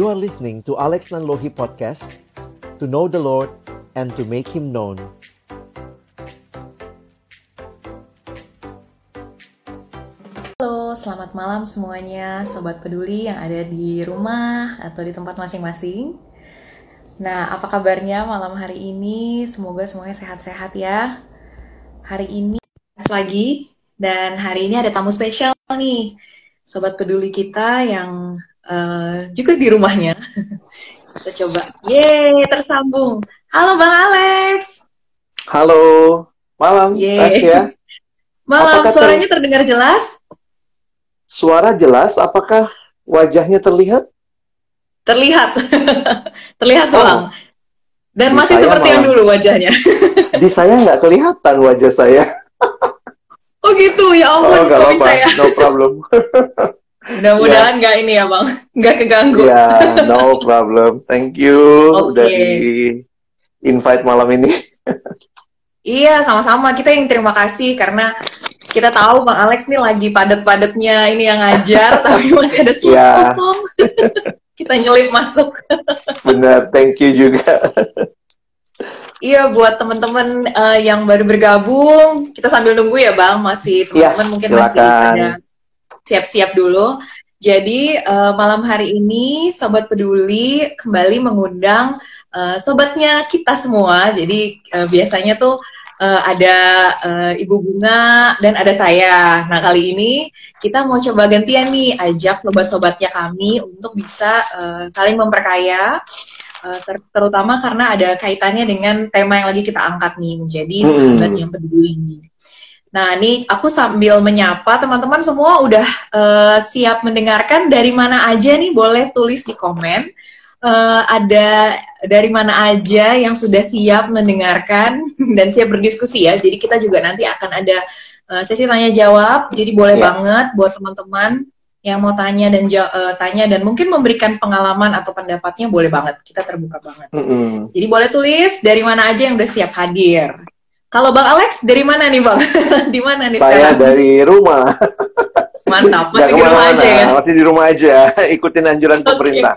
You are listening to Alex Nanlohi Podcast To know the Lord and to make Him known. Halo, selamat malam semuanya. Sobat Peduli yang ada di rumah atau di tempat masing-masing. Nah, apa kabarnya malam hari ini? Semoga semuanya sehat-sehat ya. Hari ini lagi dan hari ini ada tamu spesial nih. Sobat Peduli kita yang uh, juga di rumahnya Kita coba, yeay tersambung Halo Bang Alex Halo, malam Yeay. ya. Malam, Apakah suaranya terdengar jelas? Suara jelas, apakah wajahnya terlihat? Terlihat. Terlihat Oh. Bang. Dan Di masih seperti yang malah- dulu wajahnya. Di saya nggak kelihatan wajah saya. Oh gitu, ya ampun, oh, nggak kok apa-apa, bisa ya? no problem. Mudah-mudahan nggak ini ya Bang, nggak keganggu. ya, no problem. Thank you Oke. udah di invite malam ini. Iya, sama-sama. Kita yang terima kasih karena kita tahu Bang Alex nih lagi padat-padatnya ini yang ngajar, tapi masih ada slot Iya. kosong. kita nyelip masuk. Benar, thank you juga. Iya, buat teman-teman eh, yang baru bergabung, kita sambil nunggu ya Bang, masih Iya, teman-teman mungkin masih silakan. ada siap-siap dulu. Jadi eh, malam hari ini Sobat Peduli kembali mengundang eh, sobatnya kita semua. Jadi eh, biasanya tuh eh, ada eh, Ibu Bunga dan ada saya. Nah kali ini kita mau coba gantian nih ajak sobat-sobatnya kami untuk bisa eh, saling memperkaya, ter- terutama karena ada kaitannya dengan tema yang lagi kita angkat nih menjadi Hmm. sahabat yang peduli. Nah, ini aku sambil menyapa teman-teman semua udah eh, siap mendengarkan dari mana aja nih boleh tulis di komen. Eh, ada dari mana aja yang sudah siap mendengarkan dan siap berdiskusi ya. Jadi kita juga nanti akan ada eh, sesi tanya jawab. Jadi boleh Ya. banget buat teman-teman yang mau tanya dan eh, tanya dan mungkin memberikan pengalaman atau pendapatnya boleh banget. Kita terbuka banget. Mm-mm. Jadi boleh tulis dari mana aja yang udah siap hadir. Kalau Bang Alex dari mana nih Bang? di mana nih Saya sekarang? dari rumah, Mantap, masih di rumah aja ya. masih di rumah aja, ikutin anjuran Oke. pemerintah.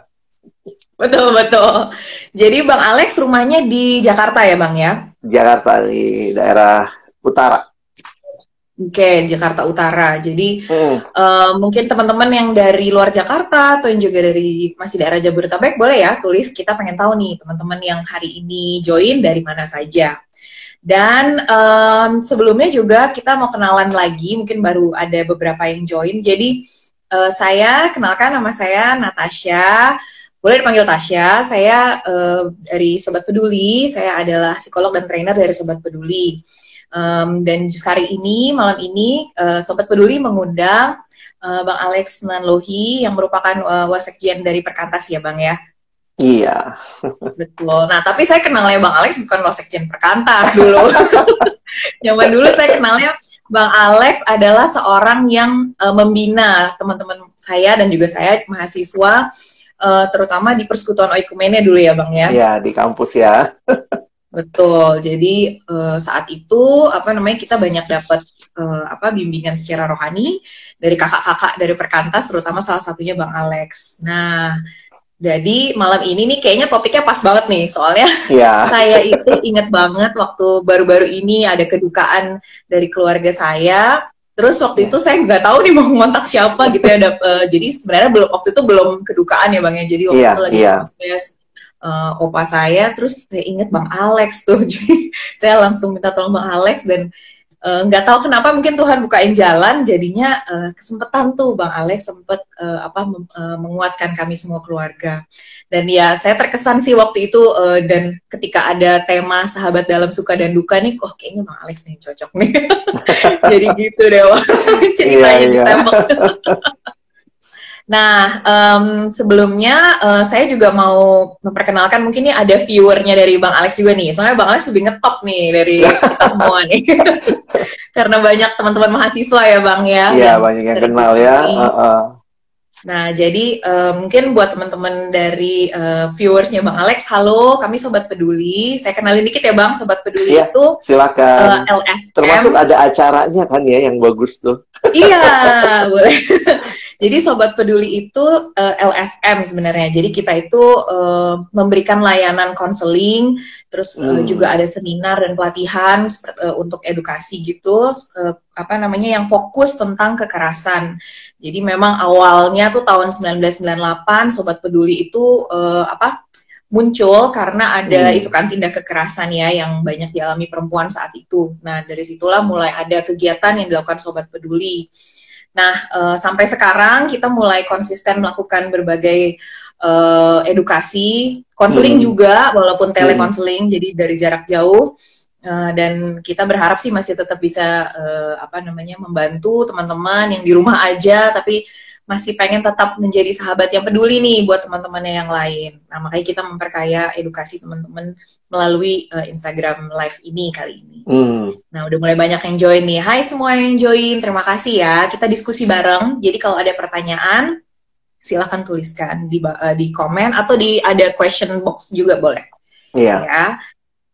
Betul betul. Jadi Bang Alex rumahnya di Jakarta ya Bang ya? Jakarta di daerah utara. Oke, Jakarta Utara. Jadi Mm. eh, mungkin teman-teman yang dari luar Jakarta atau yang juga dari masih daerah Jabodetabek boleh ya tulis. Kita pengen tahu nih teman-teman yang hari ini join dari mana saja. Dan em, sebelumnya juga kita mau kenalan lagi, mungkin baru ada beberapa yang join. Jadi eh, saya kenalkan nama saya Natasha. Boleh dipanggil Tasya. Saya eh, dari Sobat Peduli. Saya adalah psikolog dan trainer dari Sobat Peduli. Em, dan hari ini, malam ini, eh, Sobat Peduli mengundang eh, Bang Alex Nanlohi yang merupakan eh, wasekjen dari Perkantas ya Bang ya. Iya. Betul. Nah, tapi saya kenalnya Bang Alex bukan wasekjen Perkantas dulu. Zaman dulu saya kenalnya Bang Alex adalah seorang yang eh, membina teman-teman saya dan juga saya mahasiswa eh, terutama di Persekutuan Oikumene dulu ya Bang ya. Iya, di kampus ya. Betul. Jadi eh, saat itu apa namanya kita banyak dapat eh, apa bimbingan secara rohani dari kakak-kakak dari Perkantas terutama salah satunya Bang Alex. Nah, jadi malam ini nih kayaknya topiknya pas banget nih soalnya Iya. saya itu inget banget waktu baru-baru ini ada kedukaan dari keluarga saya. Terus waktu itu saya nggak tahu nih mau ngontak siapa gitu ya. Eh, jadi sebenarnya belum waktu itu belum kedukaan ya bang ya. Jadi waktu Iya, itu lagi iya. proses eh, opa saya. Terus saya inget bang Alex tuh. Jadi saya langsung minta tolong bang Alex dan eh, nggak tahu kenapa mungkin Tuhan bukain jalan. Jadinya eh, kesempatan tuh bang Alex sempet eh, apa mem- eh, menguatkan kami semua keluarga. Dan ya saya terkesan sih waktu itu eh, dan ketika ada tema sahabat dalam suka dan duka nih, kok kayaknya Bang Alex nih cocok nih. Jadi gitu deh Bang. ceritanya Iya, iya. ditembak. Nah, em, sebelumnya eh, saya juga mau memperkenalkan mungkin nih ada viewernya dari Bang Alex juga nih. Soalnya Bang Alex lebih ngetop nih dari kita semua nih. Karena banyak teman-teman mahasiswa ya Bang ya. Iya, banyak yang kenal ya. ini. Heeh. Nah, jadi eh, mungkin buat teman-teman dari eh, viewersnya Bang Alex, halo, kami Sobat Peduli. Saya kenalin dikit ya Bang, Sobat Peduli Iya. itu eh, Silakan. LSM. Termasuk ada acaranya kan ya yang bagus tuh. iya, boleh. Jadi Sobat Peduli itu uh, eh, LSM sebenarnya. Jadi kita itu uh, memberikan layanan konseling, terus uh, juga ada seminar dan pelatihan uh, untuk edukasi gitu, uh, apa namanya yang fokus tentang kekerasan. Jadi memang awalnya tuh tahun 1998 Sobat Peduli itu uh, apa muncul karena ada hmm. itu kan tindak kekerasan ya yang banyak dialami perempuan saat itu. Nah dari situlah mulai ada kegiatan yang dilakukan Sobat Peduli. Nah, uh, sampai sekarang kita mulai konsisten melakukan berbagai uh, edukasi, konseling hmm. juga, walaupun telekonseling, hmm. jadi dari jarak jauh. Uh, dan kita berharap sih masih tetap bisa uh, apa namanya membantu teman-teman yang di rumah aja, tapi masih pengen tetap menjadi sahabat yang peduli nih buat teman-temannya yang lain. Nah, makanya kita memperkaya edukasi teman-teman melalui uh, Instagram Live ini kali ini. Mm. Nah, udah mulai banyak yang join nih. Hai semua yang join, terima kasih ya. Kita diskusi bareng. Jadi kalau ada pertanyaan, silahkan tuliskan di uh, di komen atau di ada question box juga boleh. Iya. Yeah. Ya.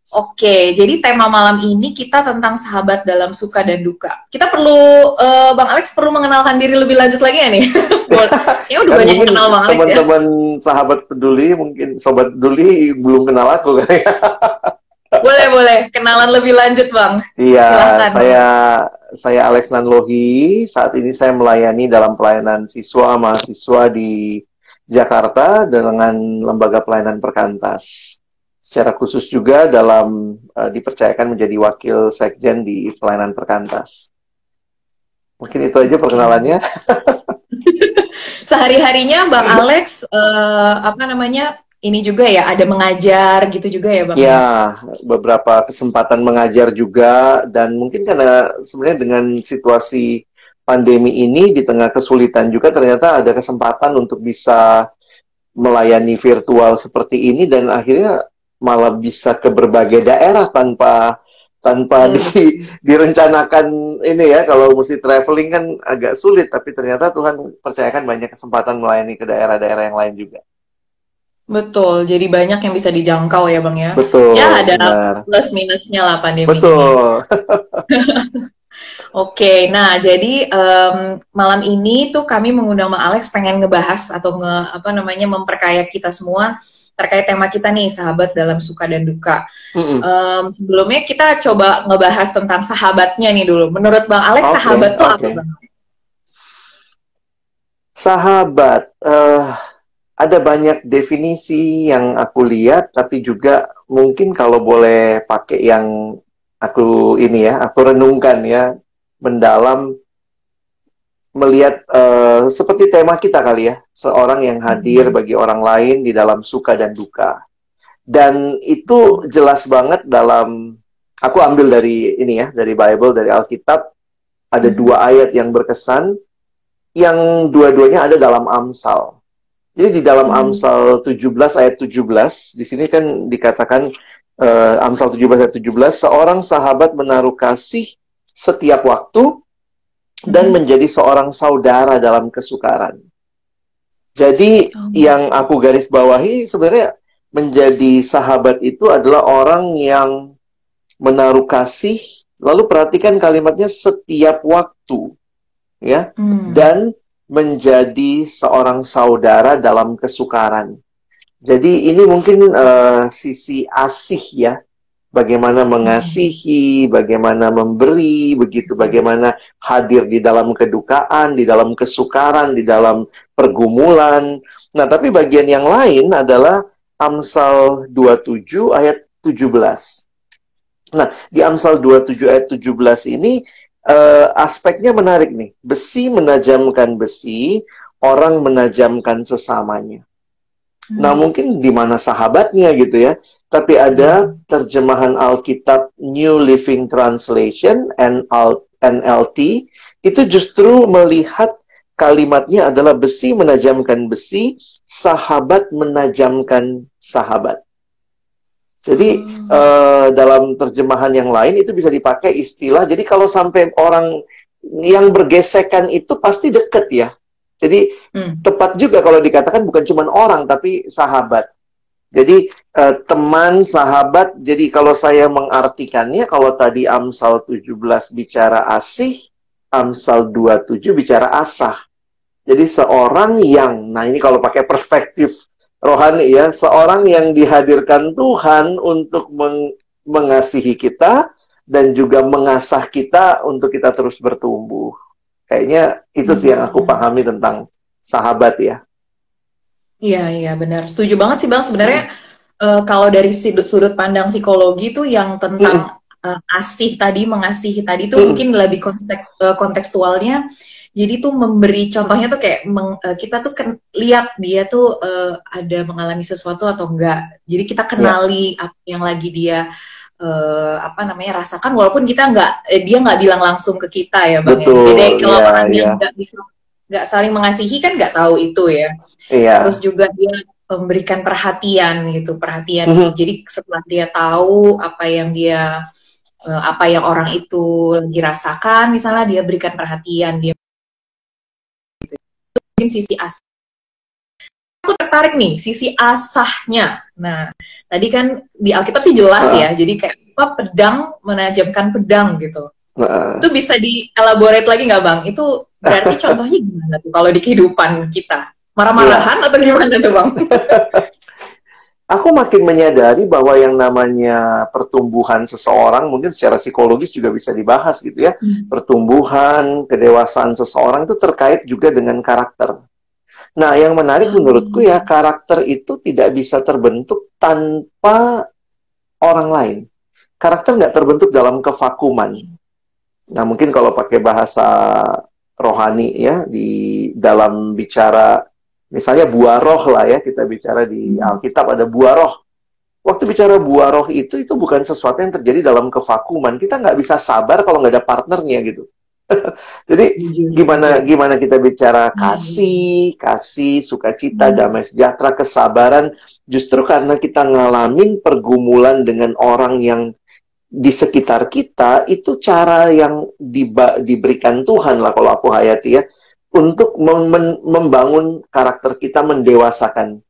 Oke, jadi tema malam ini kita tentang sahabat dalam suka dan duka. Kita perlu, uh, Bang Alex perlu mengenalkan diri lebih lanjut lagi ya nih? ya udah kan banyak yang kenal Bang Alex teman -teman ya. Teman-teman sahabat peduli, mungkin sobat peduli belum kenal aku kan ya. boleh, boleh. Kenalan lebih lanjut Bang. Iya, saya saya Alex Nanlohi. Saat ini saya melayani dalam pelayanan siswa mahasiswa di Jakarta dengan lembaga pelayanan perkantas secara khusus juga dalam uh, dipercayakan menjadi wakil sekjen di pelayanan perkantas. Mungkin itu aja perkenalannya. Sehari-harinya Bang Alex uh, apa namanya ini juga ya ada mengajar gitu juga ya Bang? Ya, beberapa kesempatan mengajar juga dan mungkin karena sebenarnya dengan situasi pandemi ini di tengah kesulitan juga ternyata ada kesempatan untuk bisa melayani virtual seperti ini dan akhirnya malah bisa ke berbagai daerah tanpa tanpa hmm. di, direncanakan ini ya kalau mesti traveling kan agak sulit tapi ternyata Tuhan percayakan banyak kesempatan melayani ke daerah-daerah yang lain juga. Betul, jadi banyak yang bisa dijangkau ya bang ya. Betul. Ya ada benar. plus minusnya lah pandemi. Betul. Oke, nah jadi um, malam ini tuh kami mengundang Bang Alex pengen ngebahas atau nge apa namanya memperkaya kita semua terkait tema kita nih sahabat dalam suka dan duka. Mm-hmm. Um, sebelumnya kita coba ngebahas tentang sahabatnya nih dulu. Menurut Bang Alex okay, sahabat tuh okay. apa Bang? Sahabat, uh, ada banyak definisi yang aku lihat, tapi juga mungkin kalau boleh pakai yang aku ini ya, aku renungkan ya, mendalam melihat uh, seperti tema kita kali ya, seorang yang hadir hmm. bagi orang lain di dalam suka dan duka. Dan itu jelas banget dalam aku ambil dari ini ya, dari Bible, dari Alkitab ada hmm. dua ayat yang berkesan yang dua-duanya ada dalam Amsal. Jadi di dalam hmm. Amsal 17 ayat 17 di sini kan dikatakan uh, Amsal 17 ayat 17 seorang sahabat menaruh kasih setiap waktu dan menjadi seorang saudara dalam kesukaran. Jadi oh. yang aku garis bawahi sebenarnya menjadi sahabat itu adalah orang yang menaruh kasih, lalu perhatikan kalimatnya setiap waktu, ya, hmm. dan menjadi seorang saudara dalam kesukaran. Jadi ini mungkin uh, sisi asih ya bagaimana mengasihi, bagaimana memberi, begitu bagaimana hadir di dalam kedukaan, di dalam kesukaran, di dalam pergumulan. Nah, tapi bagian yang lain adalah Amsal 27 ayat 17. Nah, di Amsal 27 ayat 17 ini uh, aspeknya menarik nih. Besi menajamkan besi, orang menajamkan sesamanya. Nah, hmm. mungkin di mana sahabatnya gitu ya tapi ada terjemahan Alkitab New Living Translation NLT itu justru melihat kalimatnya adalah besi menajamkan besi, sahabat menajamkan sahabat. Jadi hmm. uh, dalam terjemahan yang lain itu bisa dipakai istilah. Jadi kalau sampai orang yang bergesekan itu pasti deket ya. Jadi hmm. tepat juga kalau dikatakan bukan cuma orang tapi sahabat. Jadi uh, teman, sahabat, jadi kalau saya mengartikannya, kalau tadi Amsal 17 bicara asih, Amsal 27 bicara asah. Jadi seorang yang, nah ini kalau pakai perspektif rohani ya, seorang yang dihadirkan Tuhan untuk meng mengasihi kita dan juga mengasah kita untuk kita terus bertumbuh. Kayaknya itu sih yang aku hmm. pahami tentang sahabat ya. Iya, iya benar. Setuju banget sih Bang. Sebenarnya hmm. uh, kalau dari sudut, sudut pandang psikologi tuh yang tentang hmm. uh, asih tadi, mengasihi tadi tuh hmm. mungkin lebih konteks, uh, kontekstualnya jadi tuh memberi contohnya tuh kayak meng, uh, kita tuh ken, lihat dia tuh uh, ada mengalami sesuatu atau enggak. Jadi kita iya. kenali yeah. apa yang lagi dia uh, apa namanya rasakan walaupun kita enggak eh, dia nggak bilang langsung ke kita ya bang. Ya. Betul, ya. Beda kalau yeah, orang yeah. yang nggak bisa nggak saling mengasihi kan nggak tahu itu ya. Yeah. Terus juga dia memberikan perhatian gitu perhatian. Mm -hmm. Jadi setelah dia tahu apa yang dia apa yang orang itu lagi rasakan misalnya dia berikan perhatian dia mungkin sisi asah. Aku tertarik nih sisi asahnya. Nah, tadi kan di Alkitab sih jelas uh. ya. Jadi kayak apa pedang menajamkan pedang gitu. Uh. Itu bisa dielaborate lagi nggak bang? Itu berarti contohnya gimana tuh kalau di kehidupan kita? Marah-marahan yeah. atau gimana tuh bang? aku makin menyadari bahwa yang namanya pertumbuhan seseorang mungkin secara psikologis juga bisa dibahas gitu ya. Hmm. Pertumbuhan, kedewasaan seseorang itu terkait juga dengan karakter. Nah, yang menarik hmm. menurutku ya karakter itu tidak bisa terbentuk tanpa orang lain. Karakter nggak terbentuk dalam kevakuman. Nah, mungkin kalau pakai bahasa rohani ya di dalam bicara misalnya buah roh lah ya kita bicara di hmm. Alkitab ada buah roh waktu bicara buah roh itu itu bukan sesuatu yang terjadi dalam kevakuman. Kita nggak bisa sabar kalau nggak ada partnernya gitu. Jadi gimana gimana kita bicara hmm. kasih, kasih, sukacita, hmm. damai sejahtera, kesabaran, justru karena kita ngalamin pergumulan dengan orang yang di sekitar kita itu cara yang diba diberikan Tuhan lah kalau aku hayati ya untuk mem membangun karakter kita mendewasakan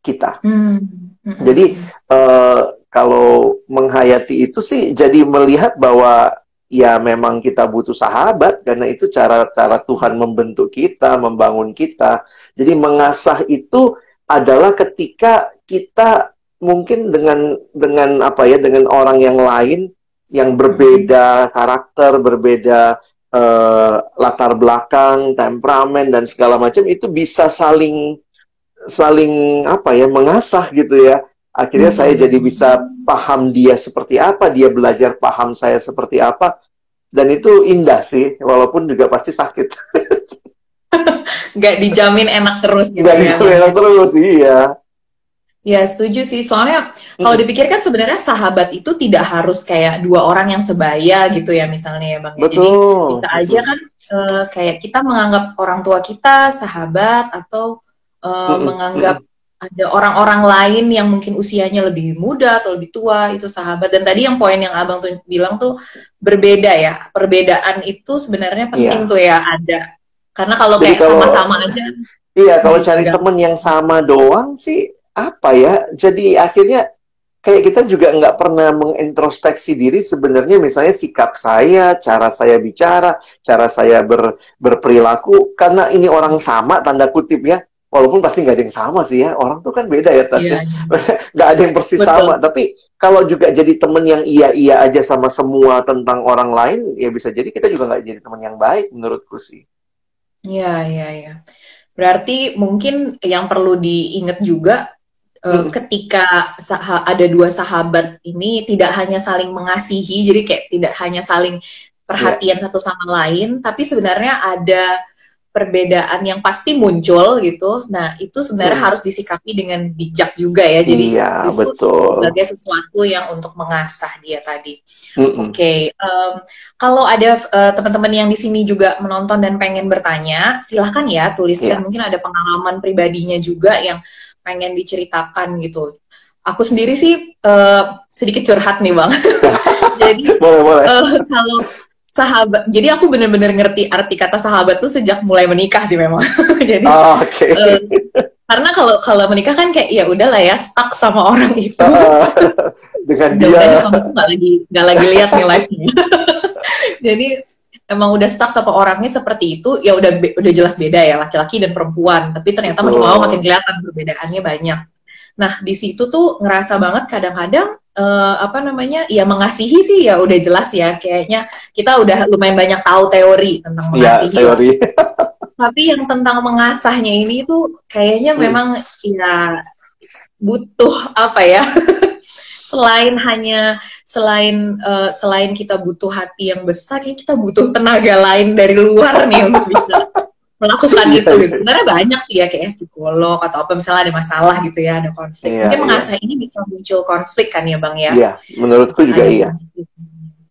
kita. Hmm. Hmm. Jadi uh, kalau menghayati itu sih jadi melihat bahwa ya memang kita butuh sahabat karena itu cara-cara Tuhan membentuk kita, membangun kita. Jadi mengasah itu adalah ketika kita mungkin dengan dengan apa ya dengan orang yang lain yang berbeda karakter, berbeda uh, latar belakang, temperamen dan segala macam itu bisa saling saling apa ya mengasah gitu ya. Akhirnya hmm. saya jadi bisa paham dia seperti apa dia belajar paham saya seperti apa dan itu indah sih walaupun juga pasti sakit. Nggak dijamin enak terus gitu nggak ya dijamin enak terus iya Ya setuju sih, soalnya kalau hmm. dipikirkan sebenarnya sahabat itu tidak harus kayak dua orang yang sebaya gitu ya misalnya ya bang. Ya. Betul. Jadi bisa aja kan uh, kayak kita menganggap orang tua kita sahabat atau uh, menganggap ada orang-orang lain yang mungkin usianya lebih muda atau lebih tua itu sahabat dan tadi yang poin yang abang tuh bilang tuh berbeda ya perbedaan itu sebenarnya penting iya. tuh ya ada karena kalau kayak sama-sama aja iya kalau cari temen yang sama doang sih apa ya jadi akhirnya kayak kita juga nggak pernah mengintrospeksi diri sebenarnya misalnya sikap saya cara saya bicara cara saya ber, berperilaku karena ini orang sama tanda kutip ya walaupun pasti nggak ada yang sama sih ya orang tuh kan beda ya tasnya yeah, yeah. nggak ada yang persis Betul. sama tapi kalau juga jadi temen yang iya iya aja sama semua tentang orang lain ya bisa jadi kita juga nggak jadi teman yang baik menurutku sih Iya, iya, iya. Berarti mungkin yang perlu diingat juga hmm. ketika ada dua sahabat ini tidak hanya saling mengasihi, jadi kayak tidak hanya saling perhatian yeah. satu sama lain, tapi sebenarnya ada perbedaan yang pasti muncul gitu. Nah, itu sebenarnya hmm. harus disikapi dengan bijak juga ya. Jadi iya, itu betul. sebagai sesuatu yang untuk mengasah dia tadi. Hmm. Oke, okay. um, kalau ada uh, teman-teman yang di sini juga menonton dan pengen bertanya, silahkan ya tuliskan. Yeah. Mungkin ada pengalaman pribadinya juga yang pengen diceritakan gitu. Aku sendiri sih uh, sedikit curhat nih bang. Jadi boleh, boleh. Uh, kalau sahabat jadi aku bener-bener ngerti arti kata sahabat tuh sejak mulai menikah sih memang jadi oh, okay. uh, karena kalau kalau menikah kan kayak ya udahlah ya stuck sama orang itu uh, dengan dia suami nggak lagi nggak lagi lihat nih live nya jadi emang udah stuck sama orangnya seperti itu ya udah udah jelas beda ya laki-laki dan perempuan. Tapi ternyata makin lama makin kelihatan perbedaannya banyak. Nah di situ tuh ngerasa banget kadang-kadang uh, apa namanya ya mengasihi sih ya udah jelas ya. Kayaknya kita udah lumayan banyak tahu teori tentang iya, mengasihi. ya, teori. tapi yang tentang mengasahnya ini tuh kayaknya hmm. memang ya butuh apa ya? Selain hanya selain uh, selain kita butuh hati yang besar, ya kita butuh tenaga lain dari luar nih untuk bisa melakukan itu. Gitu. Sebenarnya banyak sih ya kayak psikolog atau apa misalnya ada masalah gitu ya, ada konflik. Iya, Mungkin iya. mengasah ini bisa muncul konflik kan ya, Bang ya? Iya, menurutku juga ada iya.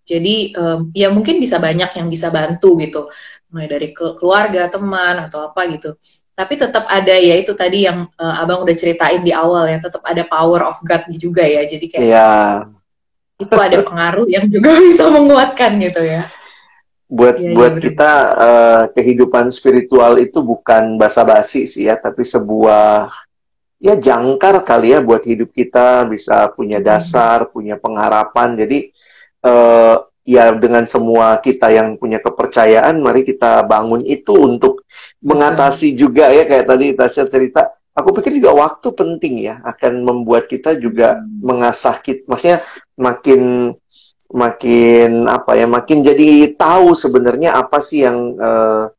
Jadi um, ya mungkin bisa banyak yang bisa bantu gitu, mulai dari keluarga, teman atau apa gitu tapi tetap ada ya itu tadi yang uh, abang udah ceritain di awal ya tetap ada power of God juga ya jadi kayak yeah. Itu ada pengaruh yang juga bisa menguatkan gitu ya buat ya, buat ya, kita uh, kehidupan spiritual itu bukan basa-basi sih ya tapi sebuah ya jangkar kali ya buat hidup kita bisa punya hmm. dasar hmm. punya pengharapan jadi uh, ya dengan semua kita yang punya kepercayaan mari kita bangun itu untuk mengatasi juga ya kayak tadi Tasya cerita aku pikir juga waktu penting ya akan membuat kita juga hmm. mengasah kita maksudnya makin makin apa ya makin jadi tahu sebenarnya apa sih yang uh,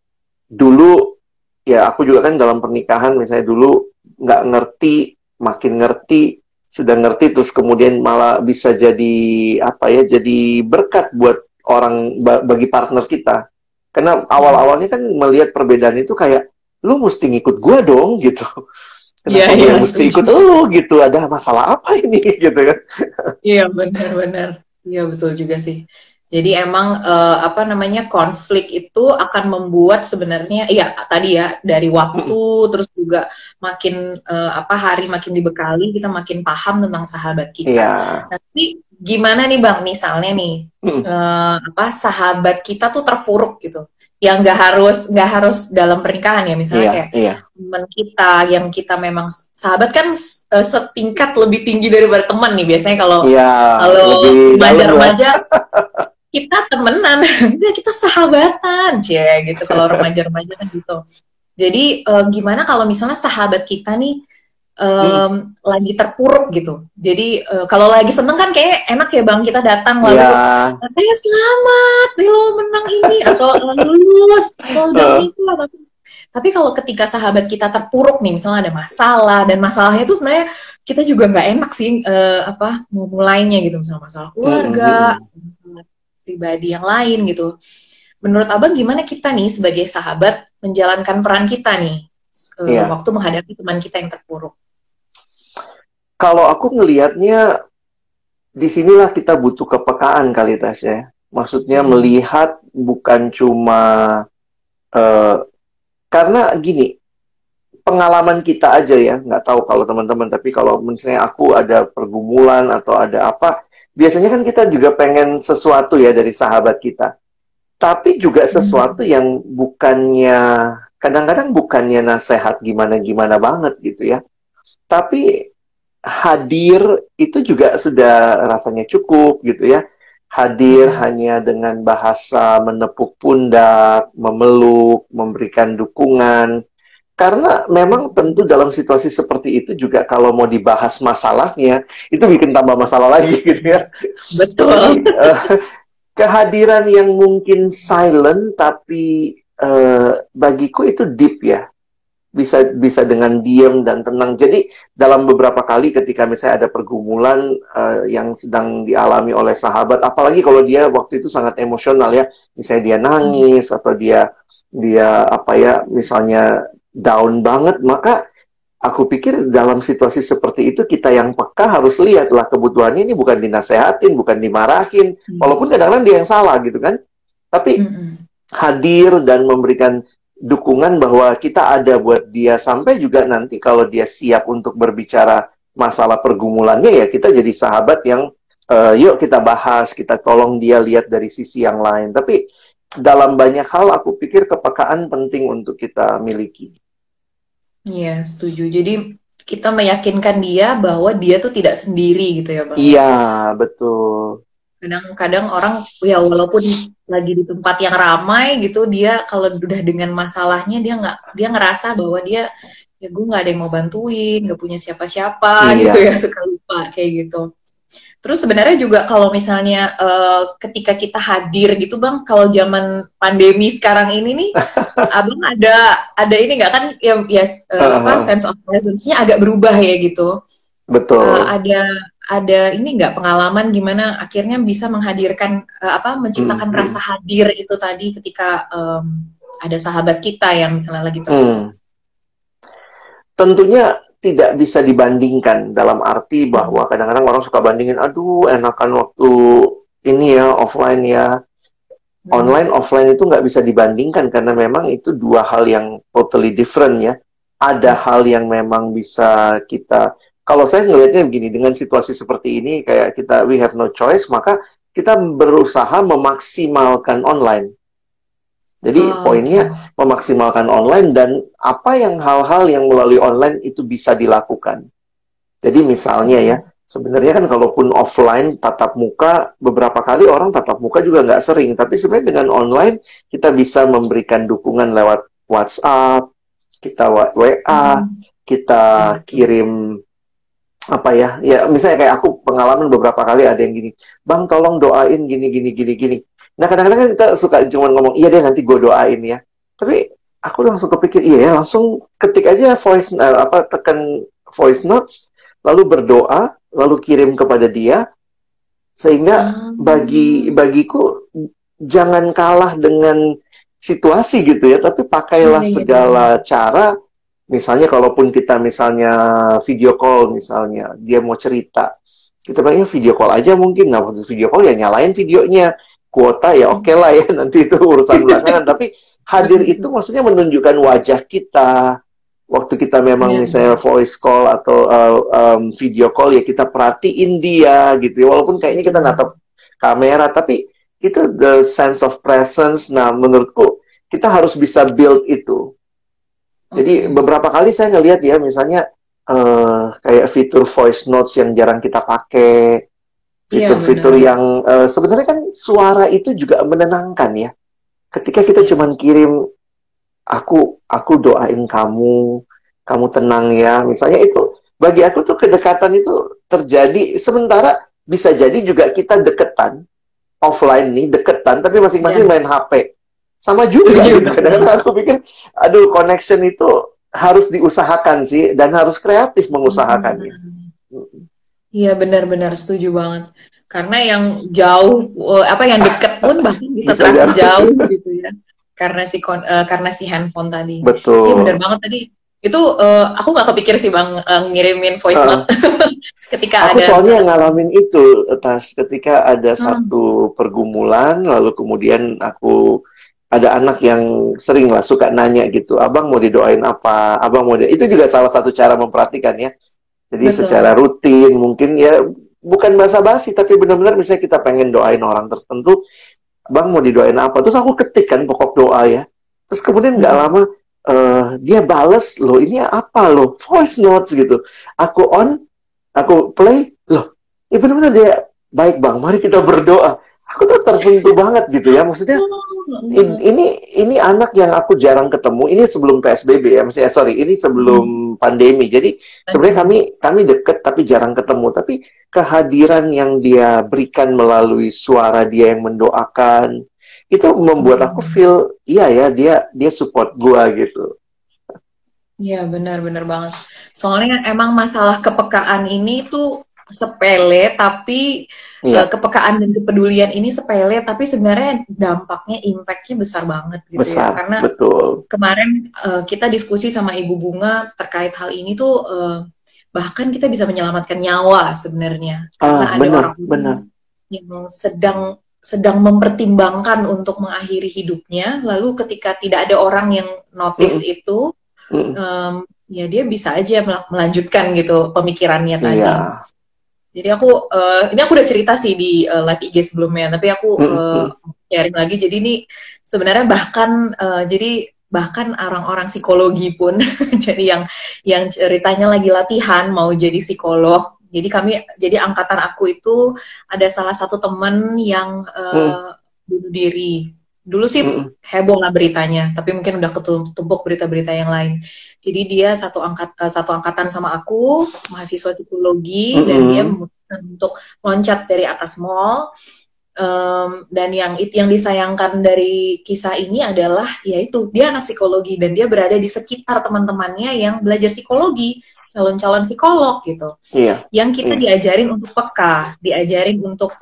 dulu ya aku juga kan dalam pernikahan misalnya dulu nggak ngerti makin ngerti sudah ngerti terus kemudian malah bisa jadi apa ya jadi berkat buat orang bagi partner kita karena awal-awalnya kan melihat perbedaan itu kayak lu mesti ngikut gua dong gitu kenapa yeah, yeah, mesti ikut lu gitu ada masalah apa ini gitu kan iya benar-benar iya betul juga sih jadi emang uh, apa namanya konflik itu akan membuat sebenarnya iya tadi ya dari waktu hmm. terus juga makin uh, apa hari makin dibekali kita makin paham tentang sahabat kita. Yeah. Tapi gimana nih bang misalnya nih hmm. uh, apa sahabat kita tuh terpuruk gitu yang nggak harus nggak harus dalam pernikahan ya misalnya yeah, kayak yeah. teman kita yang kita memang sahabat kan uh, setingkat lebih tinggi daripada teman nih biasanya kalau yeah, kalau remaja-remaja kita temenan, kita sahabatan, cie gitu kalau remaja-remaja kan gitu. Jadi uh, gimana kalau misalnya sahabat kita nih um, hmm. lagi terpuruk gitu. Jadi uh, kalau lagi seneng kan kayak enak ya bang kita datang lalu, yeah. eh selamat, lo menang ini atau lulus atau udah uh. tapi tapi kalau ketika sahabat kita terpuruk nih, misalnya ada masalah dan masalahnya itu sebenarnya kita juga nggak enak sih uh, apa mulainya gitu, misalnya masalah keluarga, hmm. masalah pribadi yang lain gitu. Menurut abang gimana kita nih sebagai sahabat menjalankan peran kita nih yeah. waktu menghadapi teman kita yang terpuruk? Kalau aku ngelihatnya di sinilah kita butuh kepekaan kali Tasya. Maksudnya hmm. melihat bukan cuma uh, karena gini pengalaman kita aja ya nggak tahu kalau teman-teman tapi kalau misalnya aku ada pergumulan atau ada apa biasanya kan kita juga pengen sesuatu ya dari sahabat kita. Tapi juga hmm. sesuatu hmm. yang bukannya kadang-kadang bukannya nasihat gimana-gimana banget gitu ya. Tapi hadir itu juga sudah rasanya cukup gitu ya. Hadir hmm. hanya dengan bahasa menepuk pundak, memeluk, memberikan dukungan, karena memang tentu dalam situasi seperti itu juga kalau mau dibahas masalahnya, itu bikin tambah masalah lagi gitu ya. Betul. Jadi, uh, kehadiran yang mungkin silent tapi uh, bagiku itu deep ya. Bisa bisa dengan diam dan tenang. Jadi dalam beberapa kali ketika misalnya ada pergumulan uh, yang sedang dialami oleh sahabat, apalagi kalau dia waktu itu sangat emosional ya, misalnya dia nangis atau dia dia apa ya, misalnya down banget, maka aku pikir dalam situasi seperti itu kita yang peka harus lihatlah kebutuhannya ini bukan dinasehatin, bukan dimarahin, hmm. walaupun kadang-kadang dia yang salah gitu kan. Tapi hmm. hadir dan memberikan dukungan bahwa kita ada buat dia sampai juga nanti kalau dia siap untuk berbicara masalah pergumulannya ya kita jadi sahabat yang uh, yuk kita bahas, kita tolong dia lihat dari sisi yang lain. Tapi dalam banyak hal aku pikir kepekaan penting untuk kita miliki. Iya, setuju. Jadi kita meyakinkan dia bahwa dia tuh tidak sendiri gitu ya, Bang. Iya, betul. Kadang-kadang orang ya walaupun lagi di tempat yang ramai gitu dia kalau udah dengan masalahnya dia nggak dia ngerasa bahwa dia ya gue nggak ada yang mau bantuin nggak punya siapa-siapa Iya. gitu ya suka lupa kayak gitu terus sebenarnya juga kalau misalnya eh, ketika kita hadir gitu bang kalau zaman pandemi sekarang ini nih abang ada ada ini nggak kan ya ya eh, apa Uh-huh. sense of presence-nya agak berubah ya gitu Betul. Eh, ada ada ini nggak pengalaman gimana akhirnya bisa menghadirkan eh, apa menciptakan Hmm, hmm. rasa hadir itu tadi ketika em, ada sahabat kita yang misalnya lagi ter Hmm. Tentunya tidak bisa dibandingkan dalam arti bahwa kadang-kadang orang suka bandingin, aduh enakan waktu ini ya offline ya. Hmm. Online offline itu nggak bisa dibandingkan karena memang itu dua hal yang totally different ya. Ada Yes. hal yang memang bisa kita, kalau saya ngelihatnya begini, dengan situasi seperti ini kayak kita we have no choice, maka kita berusaha memaksimalkan online. Jadi Oh, poinnya oke. memaksimalkan online dan apa yang hal-hal yang melalui online itu bisa dilakukan. Jadi misalnya ya, sebenarnya kan kalaupun offline tatap muka beberapa kali orang tatap muka juga nggak sering, tapi sebenarnya dengan online kita bisa memberikan dukungan lewat WhatsApp, kita wa- WA, Hmm. kita kirim apa ya? Ya misalnya kayak aku pengalaman beberapa kali ada yang gini, "Bang, tolong doain gini gini gini gini." Nah, kadang-kadang kan kita suka cuma ngomong, "Iya deh nanti gue doain ya." Tapi aku langsung kepikir, "Iya ya, langsung ketik aja voice eh, apa tekan voice notes, lalu berdoa, lalu kirim kepada dia sehingga Ah. bagi bagiku jangan kalah dengan situasi gitu ya, tapi pakailah Iya, iya, segala cara. Misalnya kalaupun kita misalnya video call misalnya, dia mau cerita, kita bilang ya video call aja mungkin nggak waktu video call ya nyalain videonya, kuota ya oke lah ya nanti itu urusan belakangan. tapi hadir itu maksudnya menunjukkan wajah kita. Waktu kita memang Iya, misalnya voice call atau uh, um, video call ya kita perhatiin dia gitu ya. Walaupun kayaknya kita natap kamera tapi itu the sense of presence. Nah, menurutku kita harus bisa build itu. Jadi Oke. beberapa kali saya ngelihat ya, misalnya eh, kayak fitur voice notes yang jarang kita pakai, Iya, fitur-fitur benar. yang eh, sebenarnya kan suara itu juga menenangkan ya. Ketika kita Yes. cuman kirim, aku aku doain kamu, kamu tenang ya, misalnya itu. Bagi aku tuh kedekatan itu terjadi sementara bisa jadi juga kita deketan offline nih deketan tapi masing-masing Iya. main HP sama juga gitu. Kadang-kadang aku pikir aduh connection itu harus diusahakan sih dan harus kreatif mengusahakannya. Iya benar-benar setuju banget. Karena yang jauh eh, apa yang deket pun bahkan bisa, Bisa terasa jauh. gitu ya. Karena si kon- eh, karena si handphone tadi. Betul. Iya benar banget tadi. Itu eh, aku nggak kepikir sih bang eh, ngirimin voice Uh. note ketika Aku ada soalnya ngalamin itu tas ketika ada Hmm. satu pergumulan lalu kemudian aku ada anak yang sering lah suka nanya gitu, abang mau didoain apa, abang mau di... itu juga salah satu cara memperhatikan ya. Jadi Betul. secara rutin mungkin ya bukan basa-basi tapi benar-benar misalnya kita pengen doain orang tertentu, bang mau didoain apa, terus aku ketik kan pokok doa ya, terus kemudian nggak Hmm. lama eh, dia bales loh ini apa loh? Voice notes gitu, aku on aku play loh ya benar-benar dia baik bang. Mari kita berdoa aku tuh tersentuh banget gitu ya maksudnya in- ini ini anak yang aku jarang ketemu ini sebelum psbb ya maksudnya sorry ini sebelum pandemi. Jadi sebenarnya kami kami deket tapi jarang ketemu. Tapi kehadiran yang dia berikan melalui suara dia yang mendoakan itu membuat aku feel iya ya dia dia support gua gitu. Iya benar-benar banget. Soalnya emang masalah kepekaan ini tuh sepele tapi Iya. eh, kepekaan dan kepedulian ini sepele tapi sebenarnya dampaknya impactnya besar banget gitu ya. besar Karena betul kemarin eh, kita diskusi sama Ibu Bunga terkait hal ini tuh eh, bahkan kita bisa menyelamatkan nyawa sebenarnya karena ah ada benar orang benar yang sedang sedang mempertimbangkan untuk mengakhiri hidupnya lalu ketika tidak ada orang yang notice itu Mm, em, ya dia bisa aja mel- melanjutkan gitu pemikirannya tadi. iya Jadi aku eh, ini aku udah cerita sih di eh, live IG sebelumnya, tapi aku eh, sharing lagi. Jadi ini sebenarnya bahkan eh, jadi bahkan orang-orang psikologi pun jadi yang yang ceritanya lagi latihan mau jadi psikolog. Jadi kami jadi angkatan aku itu ada salah satu temen yang eh, bunuh diri. Dulu sih heboh lah beritanya, tapi mungkin udah ketumpuk berita-berita yang lain. Jadi dia satu angkat eh, satu angkatan sama aku, mahasiswa psikologi, dan Mm-mm. dia memutuskan untuk loncat dari atas mall. Em, dan yang itu yang disayangkan dari kisah ini adalah yaitu dia anak psikologi dan dia berada di sekitar teman-temannya yang belajar psikologi, calon-calon psikolog gitu Iya. yang kita Iya. diajarin untuk peka, diajarin untuk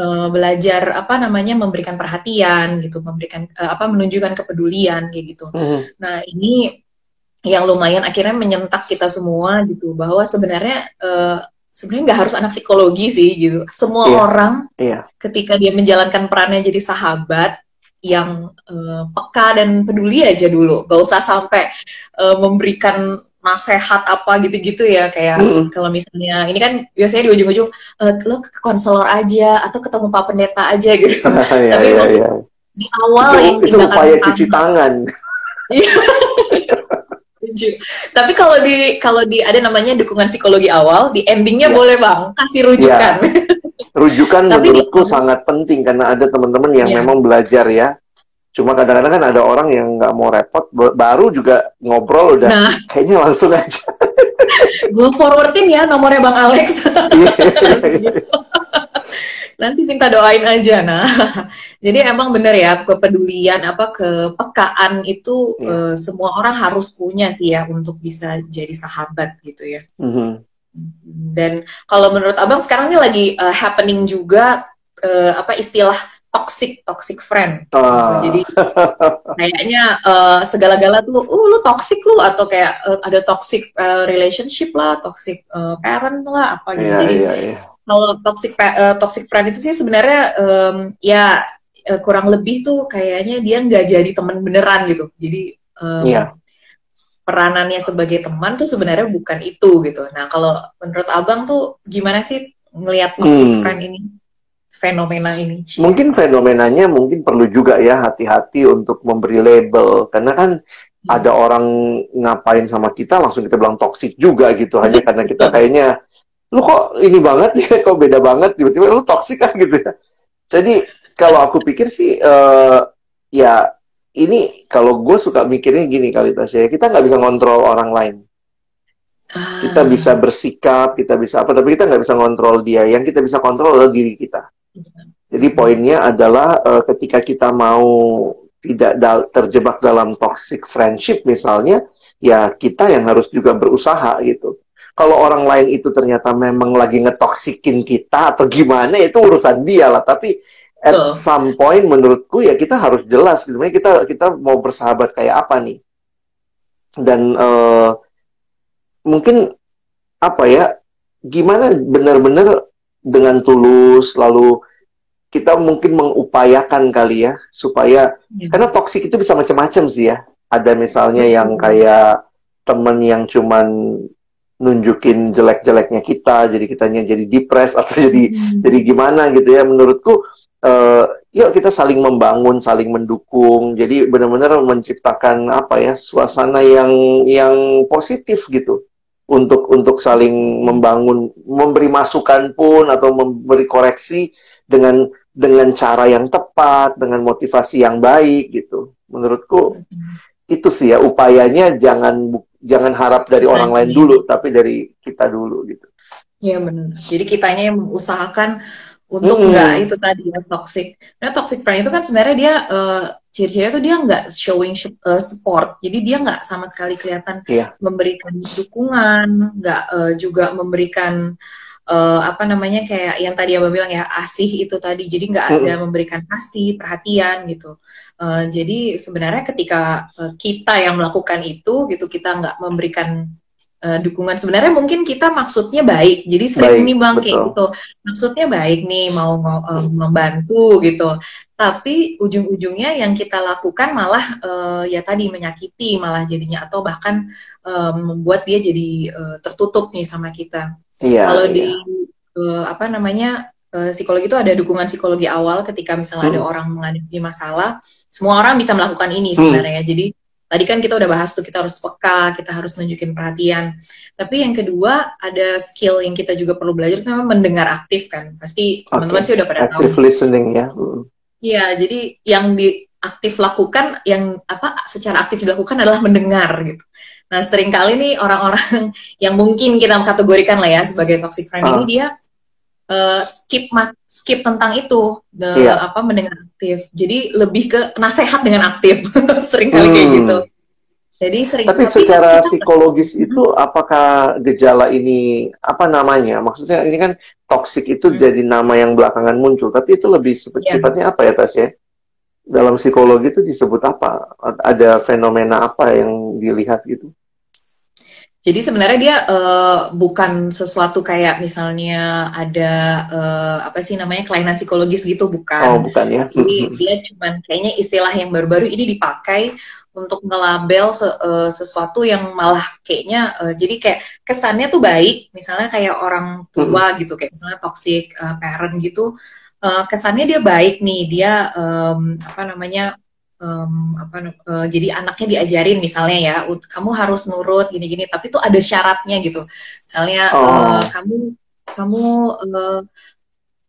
eh, belajar apa namanya memberikan perhatian gitu, memberikan eh, apa menunjukkan kepedulian kayak gitu. Mhm. Nah ini yang lumayan akhirnya menyentak kita semua gitu bahwa sebenarnya eh, sebenarnya nggak harus anak psikologi sih gitu. Semua Iya. orang Iya. ketika dia menjalankan perannya jadi sahabat yang eh, peka dan peduli aja dulu, gak usah sampai eh, memberikan nasehat apa gitu-gitu ya kayak Mm-mm. kalau misalnya ini kan biasanya di ujung-ujung eh, lo ke konselor aja atau ketemu pak pendeta aja gitu Iya, Tapi iya, maksud- iya. di awal Itu, itu tindakan upaya pertama. cuci tangan. Tapi kalau di kalau di ada namanya dukungan psikologi awal, di endingnya Iya. boleh bang kasih rujukan. Rujukan Tapi menurutku di- sangat penting karena ada teman-teman yang Iya. memang belajar ya. Cuma kadang-kadang kan ada orang yang nggak mau repot, ba- baru juga ngobrol udah Nah, kayaknya langsung aja. gue forwardin ya nomornya bang Alex. Nanti minta doain aja. Nah, jadi emang bener ya kepedulian apa kepekaan itu Iya. eh, semua orang harus punya sih ya untuk bisa jadi sahabat gitu ya. Mhm. Dan kalau menurut abang sekarang ini lagi eh, happening juga eh, apa istilah toxic toxic friend. gitu. Ah. Jadi kayaknya eh, segala-gala tuh, uh lu toxic lu atau kayak eh, ada toxic eh, relationship lah, toxic eh, parent lah apa gitu. Iya, Jadi iya, iya. kalau toxic eh, toxic friend itu sih sebenarnya em, ya eh, kurang lebih tuh kayaknya dia nggak jadi teman beneran gitu. Jadi em, Iya. peranannya sebagai teman tuh sebenarnya bukan itu gitu. Nah kalau menurut abang tuh gimana sih ngelihat toxic Hmm. friend ini fenomena ini? Mungkin fenomenanya mungkin perlu juga ya hati-hati untuk memberi label. Karena kan ada orang ngapain sama kita langsung kita bilang toksik juga gitu. Hanya karena kita kayaknya lu kok ini banget ya kok beda banget tiba-tiba lu toksik kan gitu ya. Jadi kalau aku pikir sih eh, ya ini kalau gue suka mikirnya gini kali Tasya kita nggak bisa ngontrol orang lain. Ah, kita bisa bersikap kita bisa apa tapi kita nggak bisa ngontrol dia. Yang kita bisa kontrol adalah diri kita jadi poinnya adalah eh, ketika kita mau tidak dal- terjebak dalam toxic friendship misalnya, ya kita yang harus juga berusaha gitu. Kalau orang lain itu ternyata memang lagi ngetoksikin kita atau gimana itu urusan dia lah. Tapi at Betul. some point menurutku ya kita harus jelas gitu. Kita kita mau bersahabat kayak apa nih? Dan eh, mungkin apa ya? Gimana benar-benar dengan tulus lalu kita mungkin mengupayakan kali ya supaya Iya. karena toksik itu bisa macam-macam sih ya. Ada misalnya yang Betul. kayak temen yang cuman nunjukin jelek-jeleknya kita, jadi kitanya jadi depres atau jadi Hmm. jadi gimana gitu ya. Menurutku eh, yuk kita saling membangun, saling mendukung. Jadi benar-benar menciptakan apa ya suasana yang yang positif gitu untuk untuk saling membangun, memberi masukan pun atau memberi koreksi dengan dengan cara yang tepat, dengan motivasi yang baik gitu. Menurutku itu sih ya upayanya jangan jangan harap dari orang lain dulu, tapi dari kita dulu gitu. Iya benar. Jadi kitanya yang mengusahakan untuk Mm-mm. nggak itu tadi ya toxic. Karena toxic friend itu kan sebenarnya dia eh, ciri-cirinya tuh dia nggak showing sh- eh, support. Jadi dia nggak sama sekali kelihatan Iya. memberikan dukungan, nggak eh, juga memberikan eh, apa namanya kayak yang tadi abang bilang ya asih itu tadi. Jadi nggak ada memberikan kasih, perhatian gitu. Eh, jadi sebenarnya ketika eh, kita yang melakukan itu gitu kita nggak memberikan eh, dukungan sebenarnya mungkin kita maksudnya baik jadi sering Baik, nih bang kayak betul. gitu maksudnya baik nih mau ngo- eh, membantu gitu tapi ujung-ujungnya yang kita lakukan malah eh, ya tadi menyakiti malah jadinya atau bahkan eh, membuat dia jadi eh, tertutup nih sama kita Iya. kalau iya. di eh, apa namanya psikologi itu ada dukungan psikologi awal ketika misalnya ada Hmm. orang menghadapi masalah, semua orang bisa melakukan ini Hmm. sebenarnya. Jadi tadi kan kita udah bahas tuh kita harus peka, kita harus nunjukin perhatian. Tapi yang kedua ada skill yang kita juga perlu belajar namanya mendengar aktif kan. Pasti teman-teman sih udah pada tahu. Active listening ya. Mm. Iya, jadi yang di aktif lakukan yang apa secara aktif dilakukan adalah mendengar gitu. Nah, sering kali nih orang-orang yang mungkin kita kategorikan lah ya sebagai toxic friend uh. ini dia uh, skip mas skip tentang itu the, yeah. apa mendengar aktif. Jadi lebih ke nasehat dengan aktif. sering kali hmm. kayak gitu. Jadi sering tapi, tapi secara kita, psikologis hmm. itu apakah gejala ini apa namanya? Maksudnya ini kan toxic itu hmm. jadi nama yang belakangan muncul, tapi itu lebih yeah. sifatnya apa ya Tasya? dalam psikologi itu disebut apa? Ada fenomena apa yang dilihat gitu? Jadi sebenarnya dia uh, bukan sesuatu kayak misalnya ada uh, apa sih namanya kelainan psikologis gitu bukan. Oh bukan ya. Jadi dia cuman kayaknya istilah yang baru-baru ini dipakai untuk ngelabel se uh, sesuatu yang malah kayaknya uh, jadi kayak kesannya tuh baik misalnya kayak orang tua hmm. gitu kayak misalnya toxic uh, parent gitu uh, kesannya dia baik nih dia um, apa namanya um, apa uh, jadi anaknya diajarin misalnya ya kamu harus nurut gini-gini tapi tuh ada syaratnya gitu misalnya oh. uh, kamu kamu uh,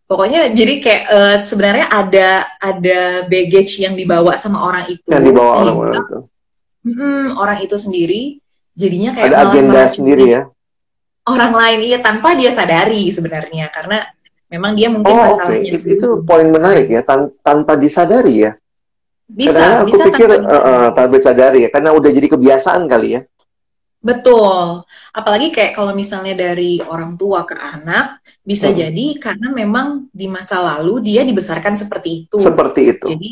pokoknya jadi kayak uh, sebenarnya ada ada baggage yang dibawa sama orang itu yang dibawa sehingga, orang itu hmm, orang itu sendiri jadinya kayak ada agenda sendiri ya orang lain iya tanpa dia sadari sebenarnya karena Memang dia mungkin oh, masalahnya okay. itu, poin menarik ya tan tanpa disadari ya. Bisa, karena aku bisa pikir tanpa, uh, tanpa disadari ya, karena udah jadi kebiasaan kali ya. Betul. Apalagi kayak kalau misalnya dari orang tua ke anak, bisa hmm. jadi karena memang di masa lalu dia dibesarkan seperti itu. Seperti itu. Jadi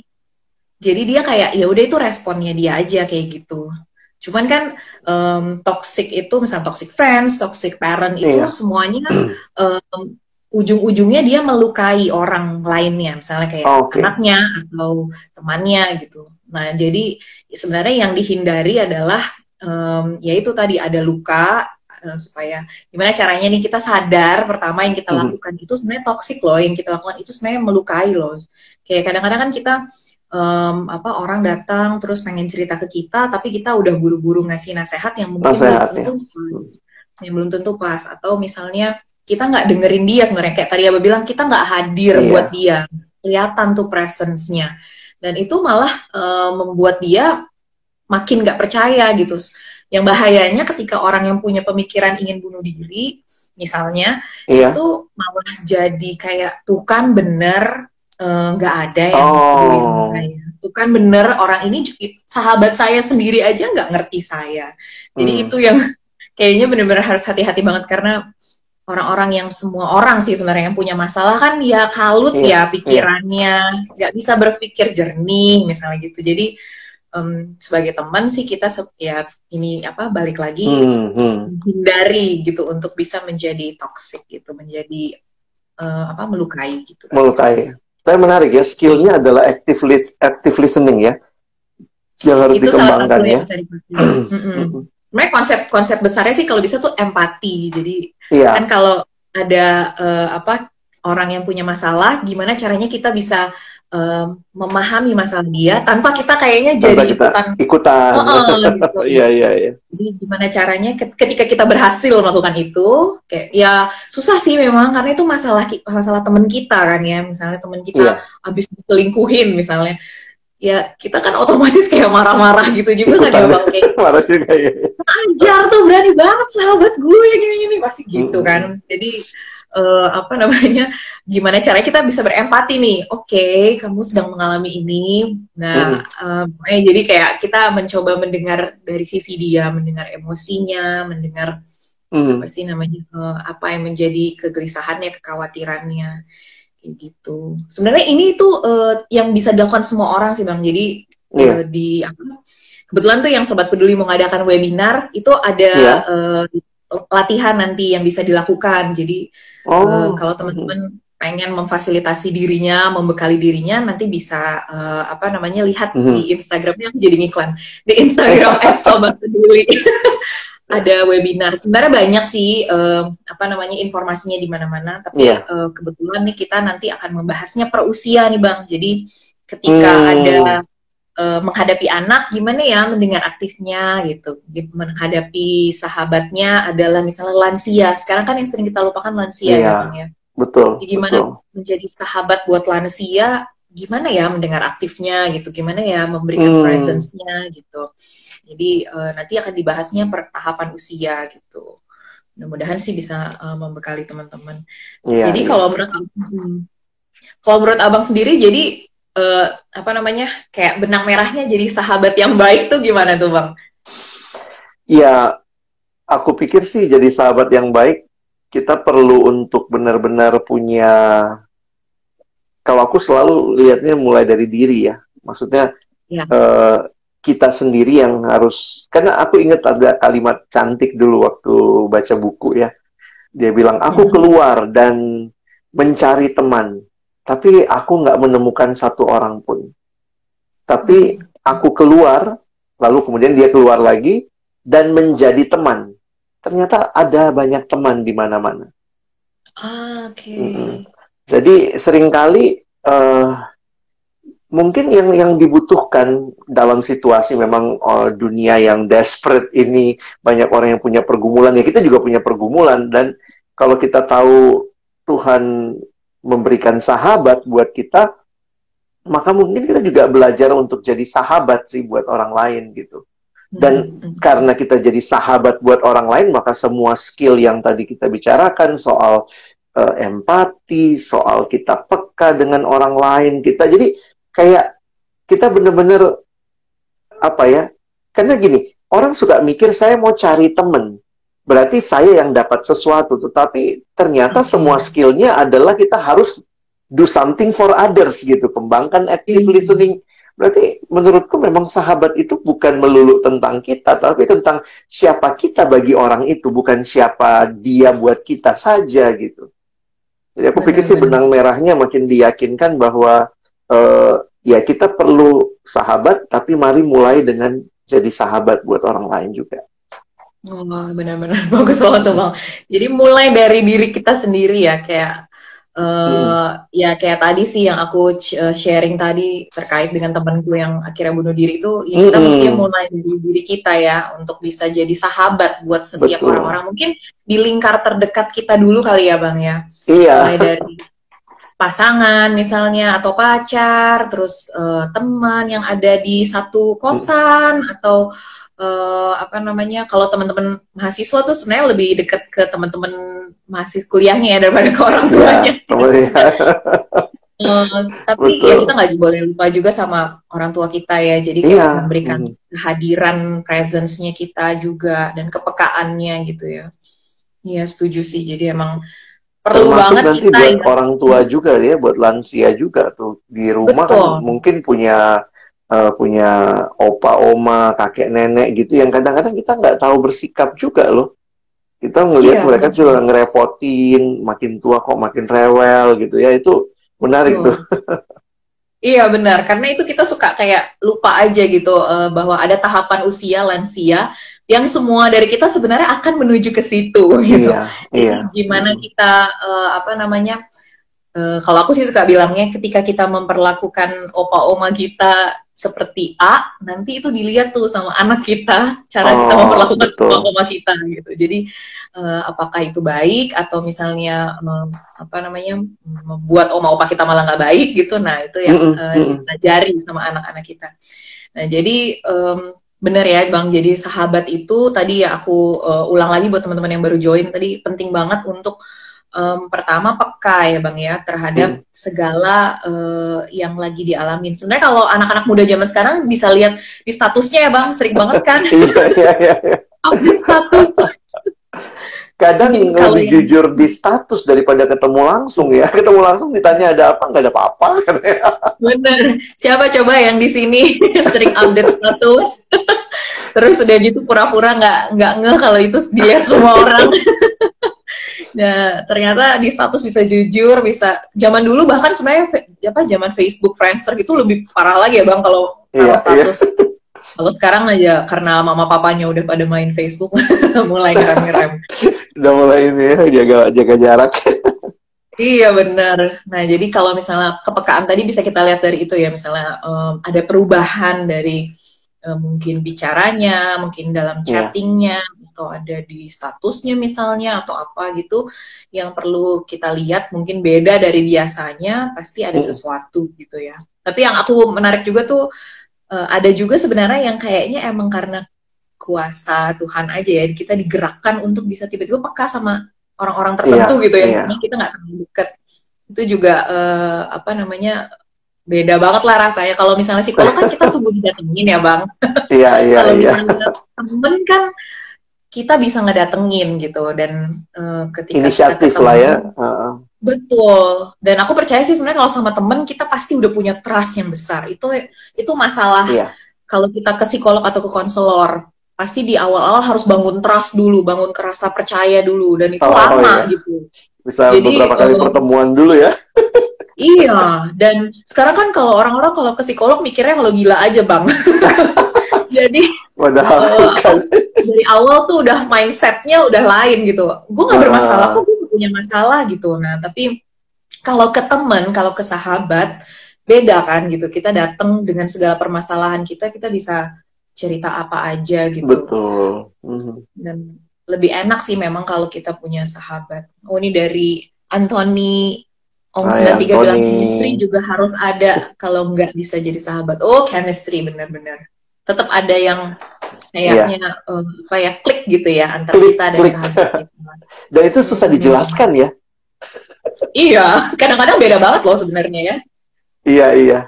jadi dia kayak ya udah itu responnya dia aja kayak gitu. Cuman kan um, toxic itu misalnya toxic friends, toxic parent itu iya. semuanya um, ujung-ujungnya dia melukai orang lainnya, misalnya kayak okay. anaknya atau temannya gitu. Nah, jadi sebenarnya yang dihindari adalah um, yaitu tadi ada luka uh, supaya gimana caranya nih kita sadar pertama yang kita hmm. lakukan itu sebenarnya toksik loh, yang kita lakukan itu sebenarnya melukai loh. Kayak kadang-kadang kan kita um, apa orang datang terus pengen cerita ke kita, tapi kita udah buru-buru ngasih nasihat yang mungkin nasehat, belum tentu ya. yang belum tentu pas atau misalnya kita nggak dengerin dia sebenarnya kayak tadi Abah bilang kita nggak hadir yeah. buat dia kelihatan tuh presence-nya dan itu malah uh, membuat dia makin nggak percaya gitu yang bahayanya ketika orang yang punya pemikiran ingin bunuh diri misalnya yeah. itu malah jadi kayak tuh kan bener eh, nggak uh, ada yang oh. saya tuh kan bener orang ini sahabat saya sendiri aja nggak ngerti saya jadi hmm. itu yang kayaknya bener-bener harus hati-hati banget karena orang-orang yang semua orang sih sebenarnya yang punya masalah kan ya kalut yeah, ya iya. pikirannya nggak yeah. bisa berpikir jernih misalnya gitu jadi um, sebagai teman sih kita ya ini apa balik lagi hmm, hmm. hindari gitu untuk bisa menjadi toxic gitu menjadi uh, apa melukai gitu melukai tapi menarik ya skillnya adalah active list active listening ya yang harus itu dikembangkan salah satu ya yang bisa sebenarnya konsep-konsep besarnya sih kalau bisa tuh empati. Jadi yeah. kan kalau ada uh, apa orang yang punya masalah, gimana caranya kita bisa uh, memahami masalah dia tanpa kita kayaknya tanpa jadi kita ikutan ikutan. gitu. Iya iya iya. Jadi gimana caranya ketika kita berhasil melakukan itu, kayak ya susah sih memang karena itu masalah masalah teman kita kan ya, misalnya teman kita yeah. habis diselingkuhin misalnya ya kita kan otomatis kayak marah-marah gitu juga kan ya bang kayak marah juga ya. Ajar tuh berani banget sahabat gue gini-gini pasti gitu kan. Jadi uh, apa namanya gimana cara kita bisa berempati nih. Oke okay, kamu sedang mengalami ini. Nah uh, jadi kayak kita mencoba mendengar dari sisi dia mendengar emosinya mendengar hmm. apa sih namanya uh, apa yang menjadi kegelisahannya kekhawatirannya kayak gitu sebenarnya ini tuh uh, yang bisa dilakukan semua orang sih bang jadi yeah. Iya. uh, di apa kebetulan tuh yang sobat peduli mengadakan webinar itu ada yeah. Iya. uh, latihan nanti yang bisa dilakukan jadi oh. uh, kalau teman-teman pengen memfasilitasi dirinya, membekali dirinya, nanti bisa uh, apa namanya lihat mm -hmm. di Instagramnya jadi ngiklan di Instagram @sobat peduli. ada webinar. Sebenarnya banyak sih uh, apa namanya informasinya di mana-mana, tapi yeah. Iya. uh, kebetulan nih kita nanti akan membahasnya per usia nih Bang. Jadi ketika hmm. ada uh, menghadapi anak gimana ya mendengar aktifnya gitu. Menghadapi sahabatnya adalah misalnya lansia. Sekarang kan yang sering kita lupakan lansia yeah. ya Bang ya. Betul. Jadi gimana betul. menjadi sahabat buat lansia gimana ya mendengar aktifnya gitu, gimana ya memberikan Hmm. presence-nya gitu. Jadi eh, nanti akan dibahasnya per tahapan usia gitu. Mudah-mudahan sih bisa eh, membekali teman-teman. Iya, jadi iya. kalau menurut abang, hmm. kalau menurut abang sendiri, jadi eh, apa namanya kayak benang merahnya jadi sahabat yang baik tuh gimana tuh bang? Ya, aku pikir sih jadi sahabat yang baik kita perlu untuk benar-benar punya kalau aku selalu lihatnya mulai dari diri ya. Maksudnya Ya. eh, kita sendiri yang harus karena aku ingat ada kalimat cantik dulu waktu baca buku ya. Dia bilang aku Hmm. keluar dan mencari teman, tapi aku nggak menemukan satu orang pun. Tapi aku keluar, lalu kemudian dia keluar lagi dan menjadi teman. Ternyata ada banyak teman di mana-mana. Ah, oke. Mm-mm. Jadi sering kali eh, mungkin yang yang dibutuhkan dalam situasi memang oh, dunia yang desperate ini banyak orang yang punya pergumulan ya kita juga punya pergumulan dan kalau kita tahu Tuhan memberikan sahabat buat kita maka mungkin kita juga belajar untuk jadi sahabat sih buat orang lain gitu. Dan Hmm, hmm. karena kita jadi sahabat buat orang lain, maka semua skill yang tadi kita bicarakan soal eh, empati, soal kita peka dengan orang lain, kita jadi kayak kita bener-bener apa ya? Karena gini, orang suka mikir saya mau cari temen, berarti saya yang dapat sesuatu, tetapi ternyata Oke. semua skillnya adalah kita harus do something for others gitu, kembangkan active Iya. listening. Berarti menurutku memang sahabat itu bukan melulu tentang kita, tapi tentang siapa kita bagi orang itu, bukan siapa dia buat kita saja gitu. Jadi aku pikir sih benang merahnya makin diyakinkan bahwa eh, ya kita perlu sahabat, tapi mari mulai dengan jadi sahabat buat orang lain juga. Oh, benar-benar bagus banget tuh bang. Jadi mulai dari diri kita sendiri ya, kayak eh ya kayak tadi sih yang aku eh, sharing tadi terkait dengan temanku yang akhirnya bunuh diri itu, ya kita Mm-mm. mestinya mulai dari diri kita ya untuk bisa jadi sahabat buat setiap orang-orang. Mungkin di lingkar terdekat kita dulu kali ya bang ya. Iya, mulai dari pasangan misalnya atau pacar, terus eh, teman yang ada di satu kosan atau eh, apa namanya kalau teman-teman mahasiswa tuh sebenarnya lebih dekat ke teman-teman mahasiswa kuliahnya ya daripada ke orang tuanya. Iya, temennya. Eh, tapi Betul. ya kita nggak boleh lupa juga sama orang tua kita ya. Jadi Iya. memberikan Mm. kehadiran presence-nya kita juga dan kepekaannya gitu ya. Iya setuju sih. Jadi emang perlu Termasuk banget nanti kita buat ya. orang tua juga ya, buat lansia juga tuh di rumah Betul. kan mungkin punya eh, punya opa, oma, kakek, nenek gitu yang kadang-kadang kita nggak tahu bersikap juga loh. Kita ngelihat Iya, mereka betul. juga ngerepotin, makin tua kok makin rewel gitu ya itu menarik Betul. tuh. Iya benar, karena itu kita suka kayak lupa aja gitu eh, bahwa ada tahapan usia lansia yang semua dari kita sebenarnya akan menuju ke situ gitu. Iya, iya. Gimana kita eh, apa namanya? eh, kalau aku sih suka bilangnya ketika kita memperlakukan opa oma kita seperti A, nanti itu dilihat tuh sama anak kita cara kita Oh, memperlakukan betul. opa oma kita gitu. Jadi eh, apakah itu baik atau misalnya mem- apa namanya membuat oma opa kita malah nggak baik gitu. Nah itu yang Mm-mm, eh, mm-mm. dipelajari sama anak-anak kita. Nah jadi em, bener ya bang. Jadi sahabat itu tadi ya aku eh, ulang lagi buat teman-teman yang baru join tadi penting banget untuk em, pertama peka ya bang ya terhadap Hmm. segala eh, yang lagi dialamin. Sebenarnya kalau anak-anak muda zaman sekarang bisa lihat di statusnya ya bang sering banget kan Iya, iya, iya. update status. Kadang Jadi kalau lebih yang- jujur di status daripada ketemu langsung ya. Ketemu langsung ditanya ada apa, nggak ada apa-apa. Bener. Siapa coba yang di sini sering update status? Terus udah gitu pura-pura nggak nggak ngeh kalau itu dilihat semua orang. nah ternyata di status bisa jujur, bisa zaman dulu bahkan sebenarnya apa zaman Facebook, Friendster gitu lebih parah lagi ya bang kalau Iya, kalau status. Kalau sekarang aja karena mama papanya udah pada main Facebook, mulai ngerem-ngerem. Udah mulai ini ya, jaga jaga jarak. Iya benar. Nah jadi kalau misalnya kepekaan tadi bisa kita lihat dari itu ya misalnya em, ada perubahan dari em, mungkin bicaranya, mungkin dalam Iya. chattingnya, atau ada di statusnya misalnya atau apa gitu yang perlu kita lihat mungkin beda dari biasanya pasti ada sesuatu gitu ya tapi yang aku menarik juga tuh eh, ada juga sebenarnya yang kayaknya emang karena kuasa Tuhan aja ya kita digerakkan untuk bisa tiba-tiba peka sama orang-orang tertentu Iya, gitu ya iya. sebenarnya kita nggak terlalu dekat itu juga eh, apa namanya beda banget lah rasanya kalau misalnya psikolog kan kita tunggu didatengin ya bang Iya, iya, kalau iya. misalnya temen kan kita bisa ngedatengin gitu dan eh, ketika kita Inisiatif ketemu- lah ya. Heeh. betul dan aku percaya sih sebenarnya kalau sama temen kita pasti udah punya trust yang besar itu itu masalah Iya. kalau kita ke psikolog atau ke konselor pasti di awal-awal harus bangun trust dulu bangun kerasa percaya dulu dan itu Oh, lama iya. gitu Bisa Jadi, beberapa kali eh, pertemuan dulu ya. Iya, dan sekarang kan kalau orang-orang kalau ke psikolog mikirnya kalau gila aja bang. Jadi Padahal bukan. dari awal tuh udah mindsetnya udah lain gitu. Gue nggak bermasalah kok, gue punya masalah gitu. Nah tapi kalau ke temen, kalau ke sahabat beda kan gitu. Kita datang dengan segala permasalahan kita, kita bisa cerita apa aja gitu. Betul. Mhm. Dan lebih enak sih memang kalau kita punya sahabat. Oh ini dari Anthony Om Ah, ya, 93 bilang chemistry juga harus ada kalau nggak bisa jadi sahabat. Oh chemistry benar-benar. Tetap ada yang kayaknya eh, apa ya klik gitu ya antara Klik, kita dan klik. sahabat kita. Dan itu susah Hmm. dijelaskan ya. iya, kadang-kadang beda banget loh sebenarnya ya. Iya, iya.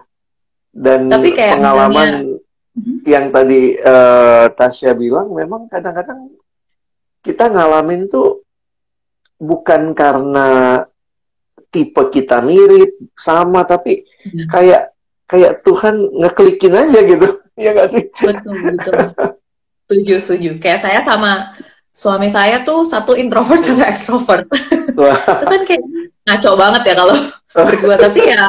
Dan Tapi kayak pengalaman Mhm. yang tadi eh, Tasya bilang memang kadang-kadang kita ngalamin tuh bukan karena tipe kita mirip sama tapi Iya. kayak kayak Tuhan ngeklikin aja gitu. Iya nggak sih? Betul, betul. Setuju, setuju. Kayak saya sama suami saya tuh satu introvert satu extrovert. Itu kan kayak ngaco banget ya kalau berdua tapi ya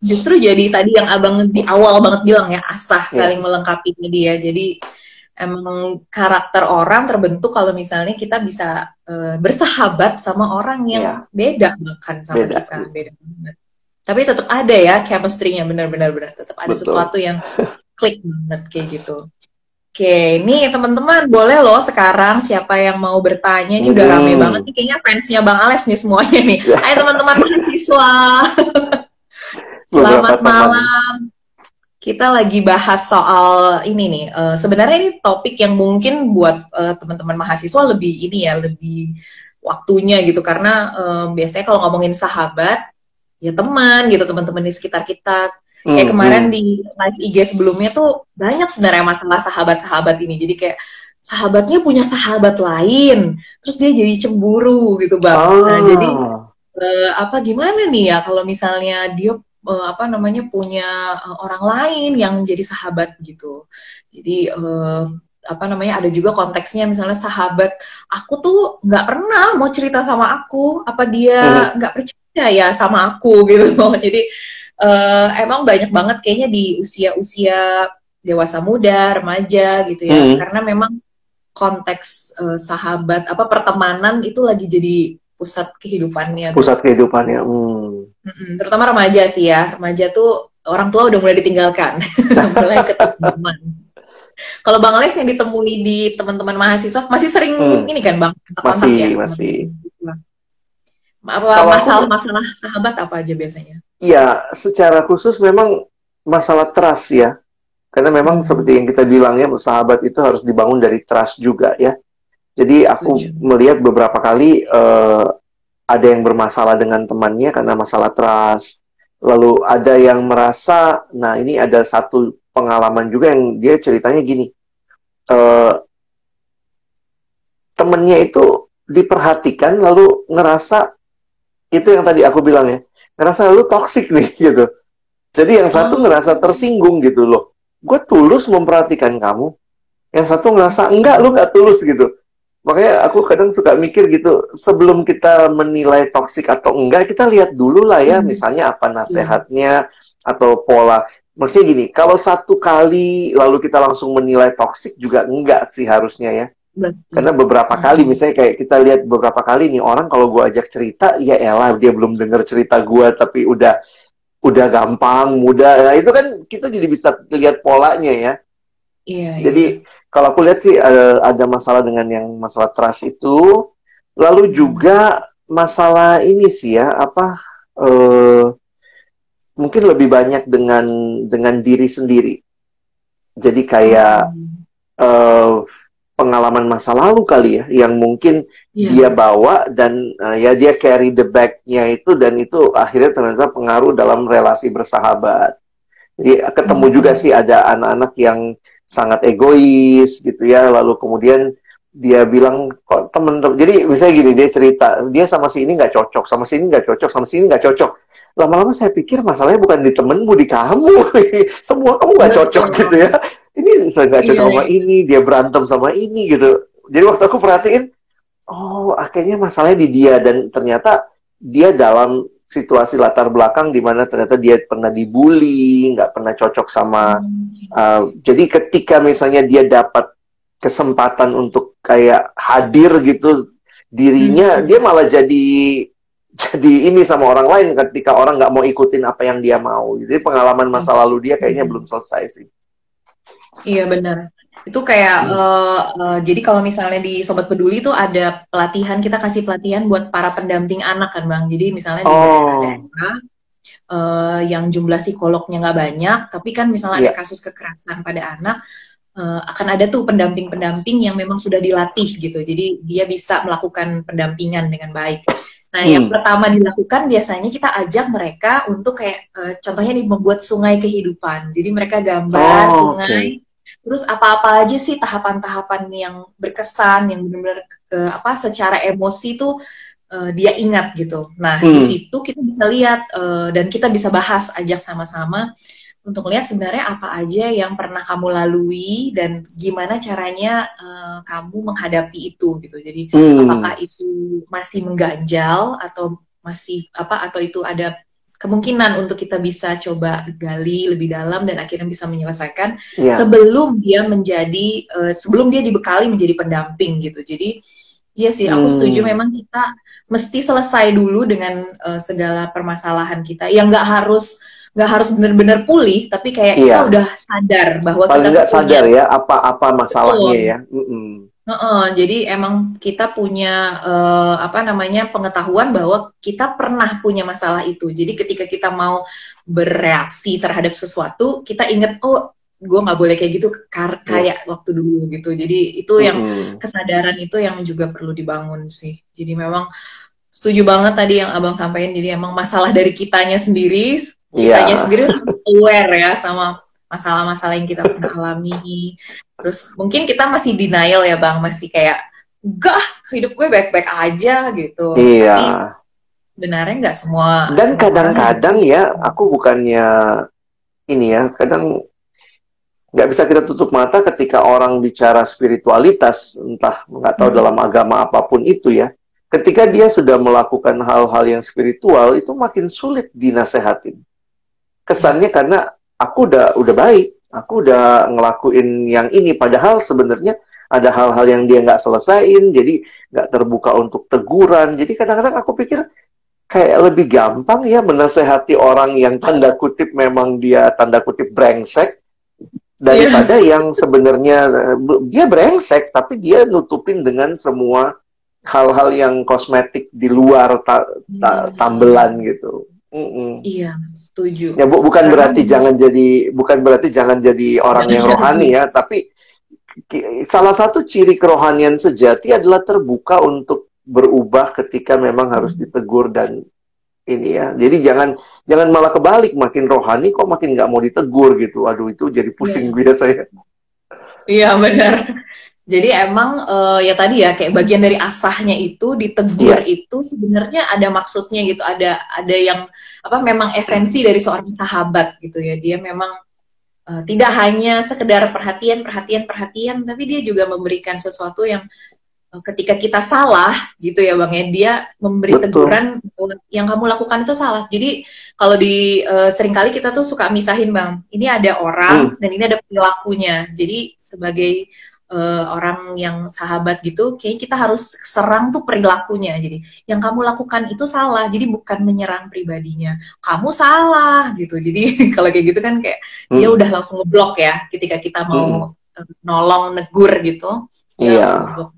justru jadi tadi yang abang di awal banget bilang ya asah Iya. saling melengkapi dia jadi emang karakter orang terbentuk kalau misalnya kita bisa eh, bersahabat sama orang yang Iya. beda bahkan sama Beda. kita beda banget tapi tetap ada ya chemistry-nya benar-benar benar tetap ada Betul. sesuatu yang klik banget kayak gitu Oke, nih teman-teman boleh loh sekarang siapa yang mau bertanya ini udah Hmm. rame banget nih kayaknya fansnya Bang Ales nih semuanya nih. Ya. Hai teman-teman mahasiswa. Selamat malam. Kita lagi bahas soal ini nih. eh, sebenarnya ini topik yang mungkin buat eh, teman-teman mahasiswa lebih ini ya, lebih waktunya gitu karena eh, biasanya kalau ngomongin sahabat ya teman gitu teman-teman di sekitar kita Kayak Hmm, kemarin di live IG sebelumnya tuh banyak sebenarnya masalah sahabat-sahabat ini. Jadi kayak sahabatnya punya sahabat lain, terus dia jadi cemburu gitu bang. Nah Ah. jadi eh, apa gimana nih ya kalau misalnya dia eh, apa namanya punya eh, orang lain yang jadi sahabat gitu. Jadi eh, apa namanya ada juga konteksnya misalnya sahabat aku tuh nggak pernah mau cerita sama aku, apa dia nggak percaya ya sama aku gitu. Jadi eh, emang banyak banget kayaknya di usia-usia dewasa muda, remaja gitu ya. Hmm. Karena memang konteks eh, sahabat apa pertemanan itu lagi jadi pusat kehidupannya. pusat kehidupannya. Hmm. Mm-mm, terutama remaja sih ya. Remaja tuh orang tua udah mulai ditinggalkan, mulai ketemu Kalau Bang Alex yang ditemui di teman-teman mahasiswa masih sering Hmm. ini kan Bang kontak Masih, ya? masih. teman-teman? Apa masalah-masalah sahabat apa aja biasanya? Ya, secara khusus memang masalah trust ya. Karena memang Hmm. seperti yang kita bilang ya, sahabat itu harus dibangun dari trust juga ya. Jadi aku Setuju. melihat beberapa kali eh, ada yang bermasalah dengan temannya karena masalah trust. Lalu ada yang merasa, nah ini ada satu pengalaman juga yang dia ceritanya gini. eh temennya itu diperhatikan lalu ngerasa itu yang tadi aku bilang ya ngerasa lu toksik nih gitu. Jadi yang satu Oh. ngerasa tersinggung gitu loh. Gue tulus memperhatikan kamu. Yang satu ngerasa enggak lu nggak tulus gitu. Makanya aku kadang suka mikir gitu, sebelum kita menilai toksik atau enggak, kita lihat dulu lah ya, Hmm. misalnya apa nasihatnya atau pola. Maksudnya gini, kalau satu kali lalu kita langsung menilai toksik juga enggak sih harusnya ya. Karena beberapa Hmm. kali, misalnya kayak kita lihat beberapa kali nih orang kalau gua ajak cerita, ya elah dia belum denger cerita gua tapi udah udah gampang, mudah. Nah itu kan kita jadi bisa lihat polanya ya. Iya, Jadi iya. kalau aku lihat sih ada, ada masalah dengan yang masalah trust itu, lalu juga masalah ini sih ya apa uh, mungkin lebih banyak dengan dengan diri sendiri. Jadi kayak uh, pengalaman masa lalu kali ya yang mungkin yeah. dia bawa dan uh, ya dia carry the bag-nya itu dan itu akhirnya ternyata pengaruh dalam relasi bersahabat. Jadi ketemu hmm. juga sih ada anak-anak yang sangat egois gitu ya lalu kemudian dia bilang kok temen-temen jadi misalnya gini dia cerita dia sama si ini nggak cocok sama si ini nggak cocok sama si ini nggak cocok lama-lama saya pikir masalahnya bukan di temenmu di kamu semua kamu nggak cocok gitu ya ini saya nggak cocok iya. sama ini dia berantem sama ini gitu jadi waktu aku perhatiin oh akhirnya masalahnya di dia dan ternyata dia dalam situasi latar belakang di mana ternyata dia pernah dibully, nggak pernah cocok sama. Uh, jadi ketika misalnya dia dapat kesempatan untuk kayak hadir gitu dirinya, hmm. dia malah jadi jadi ini sama orang lain ketika orang nggak mau ikutin apa yang dia mau. Jadi pengalaman masa lalu dia kayaknya hmm. belum selesai sih. Iya benar. Itu kayak hmm. uh, uh, jadi kalau misalnya di Sobat Peduli itu ada pelatihan kita kasih pelatihan buat para pendamping anak kan Bang. Jadi misalnya di oh. daerah uh, yang jumlah psikolognya nggak banyak, tapi kan misalnya yeah. ada kasus kekerasan pada anak uh, akan ada tuh pendamping-pendamping yang memang sudah dilatih gitu. Jadi dia bisa melakukan pendampingan dengan baik. Nah, hmm. yang pertama dilakukan biasanya kita ajak mereka untuk kayak uh, contohnya nih membuat sungai kehidupan. Jadi mereka gambar oh, sungai okay Terus apa-apa aja sih tahapan-tahapan yang berkesan, yang benar-benar uh, apa secara emosi tuh uh, dia ingat gitu. Nah hmm. di situ kita bisa lihat uh, dan kita bisa bahas ajak sama-sama untuk lihat sebenarnya apa aja yang pernah kamu lalui dan gimana caranya uh, kamu menghadapi itu gitu. Jadi hmm. apakah itu masih mengganjal atau masih apa atau itu ada kemungkinan untuk kita bisa coba gali lebih dalam dan akhirnya bisa menyelesaikan yeah. sebelum dia menjadi uh, sebelum dia dibekali menjadi pendamping gitu. Jadi iya sih aku hmm. setuju memang kita mesti selesai dulu dengan uh, segala permasalahan kita yang nggak harus nggak harus benar-benar pulih tapi kayak yeah. kita udah sadar bahwa Paling kita sadar ya apa-apa masalahnya Betul. ya. Mm -mm. Uh, jadi emang kita punya uh, apa namanya pengetahuan bahwa kita pernah punya masalah itu. Jadi ketika kita mau bereaksi terhadap sesuatu, kita ingat oh gue nggak boleh kayak gitu iya. kayak yeah. waktu dulu gitu. Jadi itu yang mm-hmm. kesadaran itu yang juga perlu dibangun sih. Jadi memang setuju banget tadi yang abang sampaikan. Jadi emang masalah dari kitanya sendiri, iya. kitanya yeah. sendiri aware ya sama masalah-masalah yang kita pernah alami. Terus mungkin kita masih denial ya bang, masih kayak enggak hidup gue baik-baik aja gitu. Iya. Tapi benarnya nggak semua. Dan kadang-kadang ya aku bukannya ini ya, kadang nggak bisa kita tutup mata ketika orang bicara spiritualitas, entah nggak tahu hmm. dalam agama apa pun itu ya. Ketika dia sudah melakukan hal-hal yang spiritual itu makin sulit dinasehatin. Kesannya karena aku udah udah baik, aku udah ngelakuin yang ini, padahal sebenarnya ada hal-hal yang dia nggak selesaiin, jadi nggak terbuka untuk teguran. Jadi kadang-kadang aku pikir kayak lebih gampang ya menasehati orang yang tanda kutip memang dia tanda kutip brengsek daripada yeah. yang sebenarnya dia brengsek tapi dia nutupin dengan semua hal-hal yang kosmetik di luar ta ta iya. tambelan gitu. Mm-mm. Iya, setuju. Ya bu, bukan Karena berarti jangan jadi bukan berarti jangan jadi orang yang rohani ya, tapi salah satu ciri kerohanian sejati adalah terbuka untuk berubah ketika memang harus ditegur dan ini ya. Jadi jangan jangan malah kebalik makin rohani kok makin nggak mau ditegur gitu. Aduh itu jadi pusing yeah. biasa ya. Iya benar. Jadi emang uh, ya tadi ya kayak bagian dari asahnya itu ditegur yeah. itu sebenarnya ada maksudnya gitu, ada ada yang apa memang esensi dari seorang sahabat gitu ya. Dia memang uh, tidak hanya sekedar perhatian, perhatian, perhatian, tapi dia juga memberikan sesuatu yang uh, ketika kita salah gitu ya Bang ya, dia memberi Betul. teguran yang kamu lakukan itu salah. Jadi kalau di uh, sering kali kita tuh suka misahin Bang, ini ada orang hmm. dan ini ada perilakunya. Jadi sebagai uh, orang yang sahabat gitu, kayak kita harus serang tuh perilakunya. Jadi yang kamu lakukan itu salah. Jadi bukan menyerang pribadinya. Kamu salah gitu. Jadi kalau kayak gitu kan kayak hmm. dia udah langsung ngeblok ya ketika kita mau hmm. uh, nolong negur gitu Iya. yeah.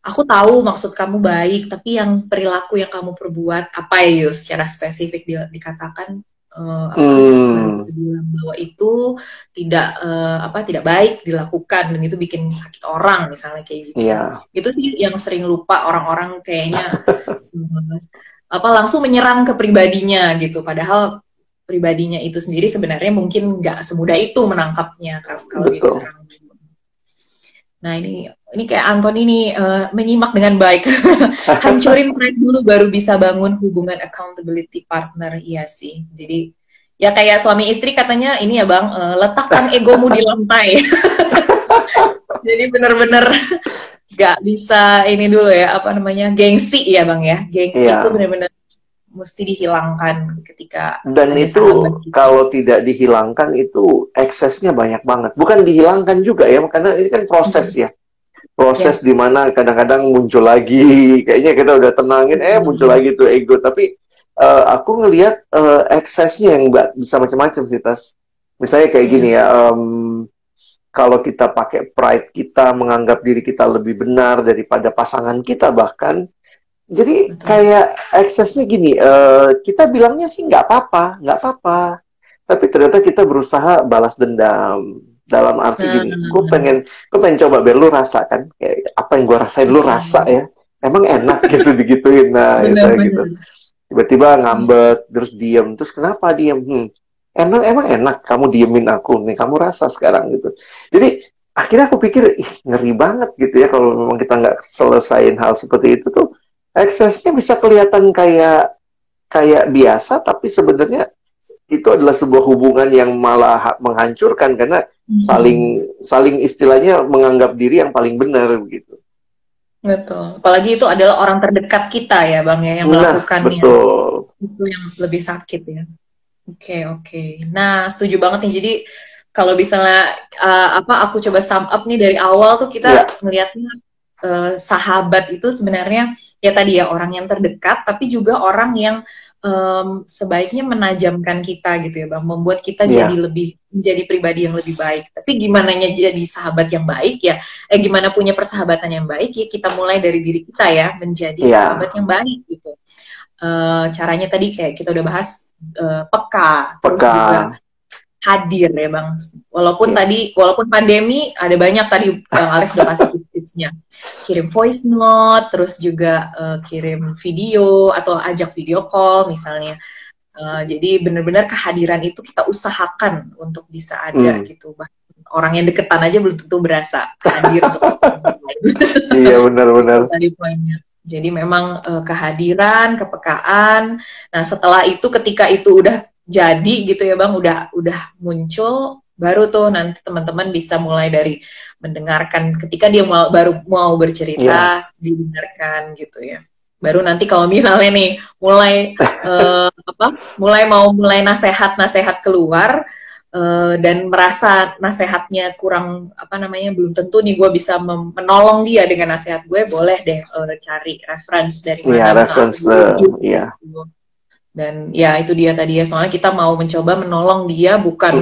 aku tahu maksud kamu baik tapi yang perilaku yang kamu perbuat apa ya Yus secara spesifik di, dikatakan uh, apa, Hmm. Bahwa itu tidak uh, apa tidak baik dilakukan dan itu bikin sakit orang misalnya kayak gitu. Iya. itu sih yang sering lupa orang-orang kayaknya hmm, apa langsung menyerang ke pribadinya gitu. Padahal pribadinya itu sendiri sebenarnya mungkin nggak semudah itu menangkapnya kalau kalau dia diserang. Nah ini ini kayak Anton ini uh, menyimak dengan baik. Hancurin pride dulu baru bisa bangun hubungan accountability partner. Iya sih. Jadi ya kayak suami istri katanya ini ya bang uh, letakkan egomu di lantai jadi bener-bener nggak bisa ini dulu ya apa namanya gengsi ya bang ya gengsi Iya. itu bener-bener mesti dihilangkan ketika Dan itu kita. kalau tidak dihilangkan itu eksesnya banyak banget. Bukan dihilangkan juga ya, karena ini kan proses ya. Proses di mana kadang-kadang muncul lagi, kayaknya kita udah tenangin, eh muncul lagi tuh ego. Tapi eh, aku ngelihat eh, eksesnya yang mbak bisa macam-macam sih tas. Misalnya kayak gini ya, em, kalau kita pakai pride kita menganggap diri kita lebih benar daripada pasangan kita bahkan. Jadi Betul. kayak eksesnya gini, eh, kita bilangnya sih nggak apa-apa, nggak apa-apa. Tapi ternyata kita berusaha balas dendam. Dalam arti gini, Nah. gue pengen, gue pengen coba biar lu rasakan, kayak apa yang gue rasain lu rasa ya. Emang enak gitu digituin, nah gitu, Bener-bener. gitu. Tiba-tiba ngambek, terus diem, terus kenapa diem? Hmm, emang emang enak kamu diemin aku nih, kamu rasa sekarang gitu. Jadi akhirnya aku pikir, ih ngeri banget gitu ya kalau memang kita nggak selesain hal seperti itu tuh eksesnya bisa kelihatan kayak kayak biasa tapi sebenarnya itu adalah sebuah hubungan yang malah ha- menghancurkan karena Hmm. saling saling istilahnya menganggap diri yang paling benar begitu. Betul apalagi itu adalah orang terdekat kita ya bang ya yang Nah, melakukannya betul. itu yang lebih sakit ya. Oke oke. Nah setuju banget nih. Jadi kalau misalnya uh, apa aku coba sum up nih dari awal tuh kita Ya. melihatnya uh, sahabat itu sebenarnya ya tadi ya orang yang terdekat, tapi juga orang yang um, sebaiknya menajamkan kita gitu ya bang, membuat kita Ya. jadi lebih menjadi pribadi yang lebih baik. Tapi gimana jadi sahabat yang baik ya? Eh gimana punya persahabatan yang baik ya? Kita mulai dari diri kita ya menjadi Ya. sahabat yang baik gitu eh, caranya tadi kayak kita udah bahas eh, peka, terus Peka. juga hadir ya bang. Walaupun Iya. tadi, walaupun pandemi ada banyak tadi bang Alex udah kasih tips-tipsnya. Kirim voice note, terus juga eh, kirim video atau ajak video call misalnya. Eh, jadi benar-benar kehadiran itu kita usahakan untuk bisa ada Hmm. gitu. Bahkan orang yang deketan aja belum tentu berasa hadir untuk Iya benar-benar. tadi poinnya. Jadi memang eh, kehadiran, kepekaan. Nah, setelah itu ketika itu udah jadi gitu ya Bang, udah udah muncul baru tuh nanti teman-teman bisa mulai dari mendengarkan ketika dia mau baru mau bercerita didengarkan gitu ya. Baru nanti kalau misalnya nih mulai eh, apa? Mulai mau mulai nasehat-nasehat keluar eh, dan merasa nasehatnya kurang apa namanya belum tentu nih gue bisa menolong dia dengan nasehat gue boleh deh eh, cari reference dari mana Iya reference. di eh, YouTube Iya. gitu. dan ya itu dia tadi ya soalnya kita mau mencoba menolong dia bukan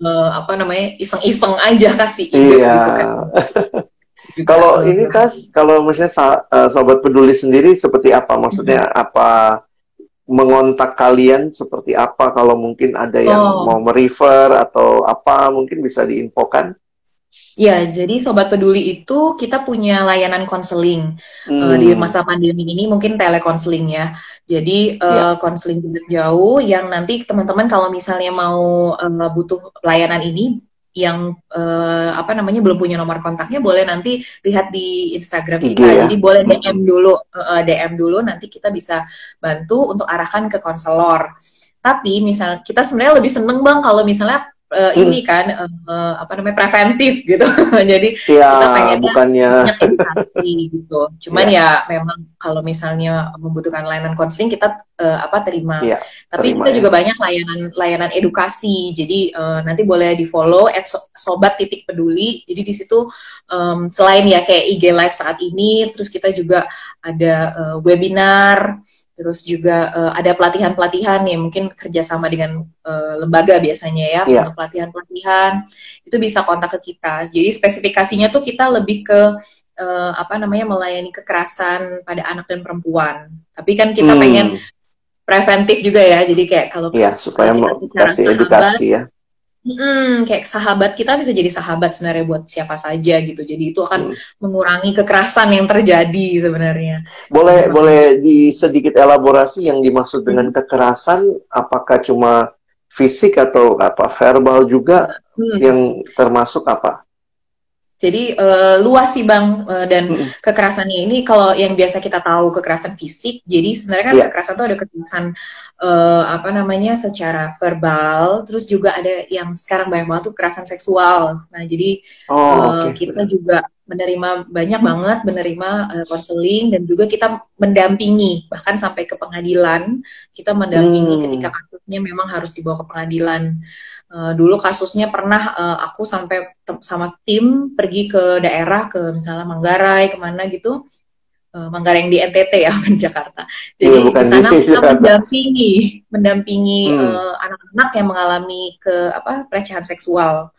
eh, apa namanya iseng-iseng aja kasih ide Iya. gitu kan Juga, Kalau ini tas, kalau misalnya sa- eh, sobat peduli sendiri seperti apa? Maksudnya Hmm. apa mengontak kalian seperti apa? Kalau mungkin ada yang Oh. mau merefer atau apa, mungkin bisa diinfokan. Ya, jadi Sobat Peduli itu kita punya layanan konseling Hmm. Eh, di masa pandemi ini mungkin telekonseling ya. Jadi eh, Ya. konseling jarak jauh yang nanti teman-teman kalau misalnya mau eh, butuh layanan ini yang eh, apa namanya belum punya nomor kontaknya boleh nanti lihat di Instagram kita. ya. Jadi boleh Hmm. DM dulu, eh, DM dulu nanti kita bisa bantu untuk arahkan ke konselor. Tapi misal kita sebenarnya lebih seneng bang kalau misalnya Hmm. ini kan eh, eh, apa namanya preventif gitu. Jadi Ya, kita pengennya bukannya edukasi gitu. Cuman ya memang kalau misalnya membutuhkan layanan konseling kita eh, apa terima. Iya, Tapi terima kita ya. juga banyak layanan layanan edukasi. Jadi eh, nanti boleh di follow sobat titik peduli. Jadi di situ em, selain ya kayak IG live saat ini, terus kita juga ada eh, webinar terus juga uh, ada pelatihan-pelatihan nih mungkin kerjasama dengan uh, lembaga biasanya ya yeah. untuk pelatihan-pelatihan itu bisa kontak ke kita jadi spesifikasinya tuh kita lebih ke uh, apa namanya melayani kekerasan pada anak dan perempuan tapi kan kita hmm. pengen preventif juga ya jadi kayak kalau yeah, supaya mau kasih edukasi ya Hmm, kayak sahabat kita bisa jadi sahabat sebenarnya buat siapa saja gitu. Jadi itu akan hmm. mengurangi kekerasan yang terjadi sebenarnya. Boleh hmm. boleh di sedikit elaborasi yang dimaksud dengan hmm. kekerasan apakah cuma fisik atau apa verbal juga hmm. yang termasuk apa? Jadi uh, luas sih bang uh, dan mm. kekerasannya ini kalau yang biasa kita tahu kekerasan fisik, jadi sebenarnya kan yeah. kekerasan itu ada kekerasan uh, apa namanya secara verbal, terus juga ada yang sekarang banyak banget tuh kekerasan seksual. Nah jadi oh, uh, okay. kita juga menerima banyak banget menerima konseling uh, dan juga kita mendampingi bahkan sampai ke pengadilan kita mendampingi hmm. ketika kasusnya memang harus dibawa ke pengadilan Uh, dulu kasusnya pernah uh, aku sampai sama tim pergi ke daerah ke misalnya Manggarai ke mana gitu uh, Manggarai yang di NTT ya di Jakarta jadi ya, di sana kita mendampingi mendampingi hmm. anak-anak hmm. uh, yang mengalami ke apa pelecehan seksual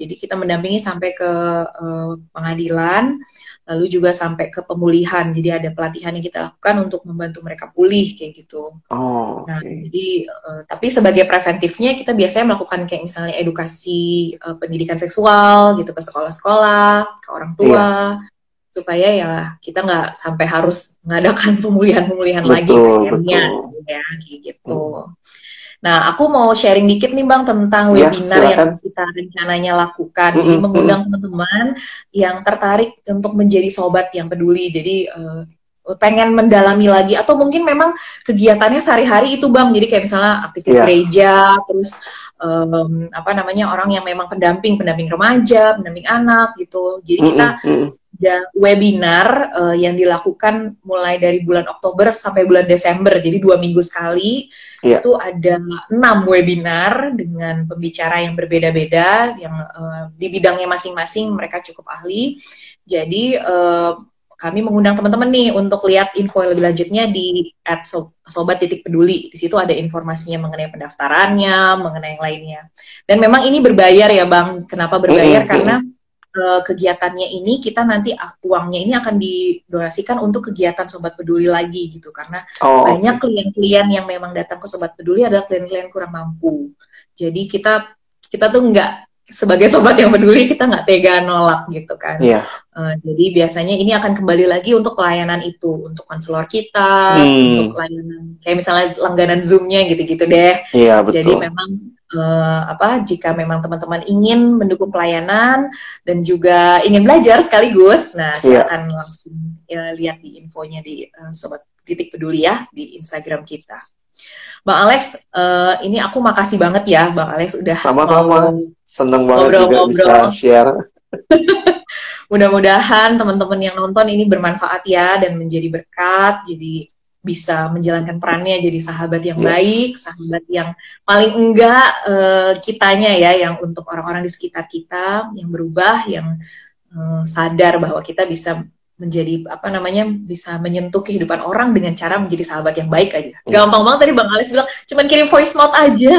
jadi kita mendampingi sampai ke uh, pengadilan lalu juga sampai ke pemulihan. Jadi ada pelatihan yang kita lakukan untuk membantu mereka pulih kayak gitu. Oh. Nah, jadi uh, tapi sebagai preventifnya kita biasanya melakukan kayak misalnya edukasi uh, pendidikan seksual gitu ke sekolah-sekolah, ke orang tua. Yeah. supaya ya kita nggak sampai harus mengadakan pemulihan-pemulihan lagi kayaknya ya kayak gitu. Hmm. Nah, aku mau sharing dikit nih Bang tentang ya, webinar silakan. yang kita rencananya lakukan. Mm -hmm. Jadi mengundang teman-teman yang tertarik untuk menjadi sobat yang peduli. Jadi uh, pengen mendalami lagi atau mungkin memang kegiatannya sehari-hari itu Bang. Jadi kayak misalnya aktivis yeah. gereja, terus um, apa namanya orang yang memang pendamping, pendamping remaja, pendamping anak gitu. Jadi kita mm -hmm ada webinar uh, yang dilakukan mulai dari bulan Oktober sampai bulan Desember, jadi dua minggu sekali. Yeah. Itu ada enam webinar dengan pembicara yang berbeda-beda, yang uh, di bidangnya masing-masing mereka cukup ahli. Jadi uh, kami mengundang teman-teman nih untuk lihat info lebih lanjutnya di at sobat titik peduli. Di situ ada informasinya mengenai pendaftarannya, mengenai yang lainnya. Dan memang ini berbayar ya bang. Kenapa berbayar? Mm -hmm. Karena uh, kegiatannya ini kita nanti uangnya ini akan didonasikan untuk kegiatan sobat peduli lagi gitu karena oh, banyak klien-klien yang memang datang ke sobat peduli adalah klien-klien kurang mampu jadi kita kita tuh nggak sebagai sobat yang peduli kita nggak tega nolak gitu kan. Yeah. Iya. Uh, jadi biasanya ini akan kembali lagi untuk pelayanan itu, untuk konselor kita, hmm. untuk pelayanan kayak misalnya langganan zoomnya gitu-gitu deh. Yeah, betul. Jadi memang uh, apa jika memang teman-teman ingin mendukung pelayanan dan juga ingin belajar sekaligus nah iya. silakan yeah. langsung ya, lihat di infonya di uh, sobat titik peduli ya di Instagram kita Bang Alex, uh, ini aku makasih banget ya, Bang Alex udah sama-sama seneng banget ngobrol, juga ngobrol. bisa share. Mudah-mudahan teman-teman yang nonton ini bermanfaat ya dan menjadi berkat. Jadi bisa menjalankan perannya jadi sahabat yang iya. baik, sahabat yang paling enggak uh, kitanya ya, yang untuk orang-orang di sekitar kita yang berubah, yang uh, sadar bahwa kita bisa menjadi apa namanya bisa menyentuh kehidupan orang dengan cara menjadi sahabat yang baik aja. Yeah. Gampang banget tadi Bang Alex bilang cuman kirim voice note aja.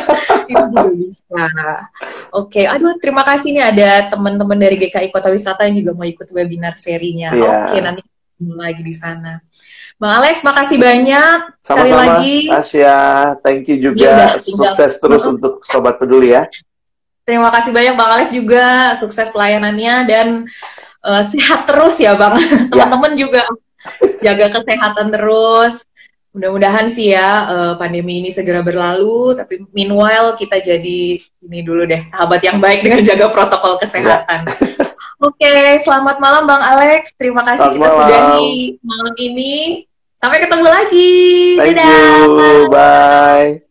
Itu juga bisa. Oke, okay. aduh terima kasih nih ada teman-teman dari GKI Kota Wisata yang juga mau ikut webinar serinya. Yeah. Oke, okay, nanti lagi di sana. Bang Alex, makasih banyak. Sama-sama, Sekali lagi. Asia, thank you juga. Ya, Sukses terus uh -huh. untuk Sobat Peduli ya. Terima kasih banyak Bang Alex juga. Sukses pelayanannya dan uh, sehat terus ya Bang. Ya. Teman-teman juga jaga kesehatan terus. Mudah-mudahan sih ya uh, pandemi ini segera berlalu. Tapi meanwhile kita jadi ini dulu deh sahabat yang baik dengan jaga protokol kesehatan. Ya. Oke, selamat malam Bang Alex. Terima kasih selamat kita malam. sudah di malam ini. Sampai ketemu lagi. Thank Dadah. you. Bye.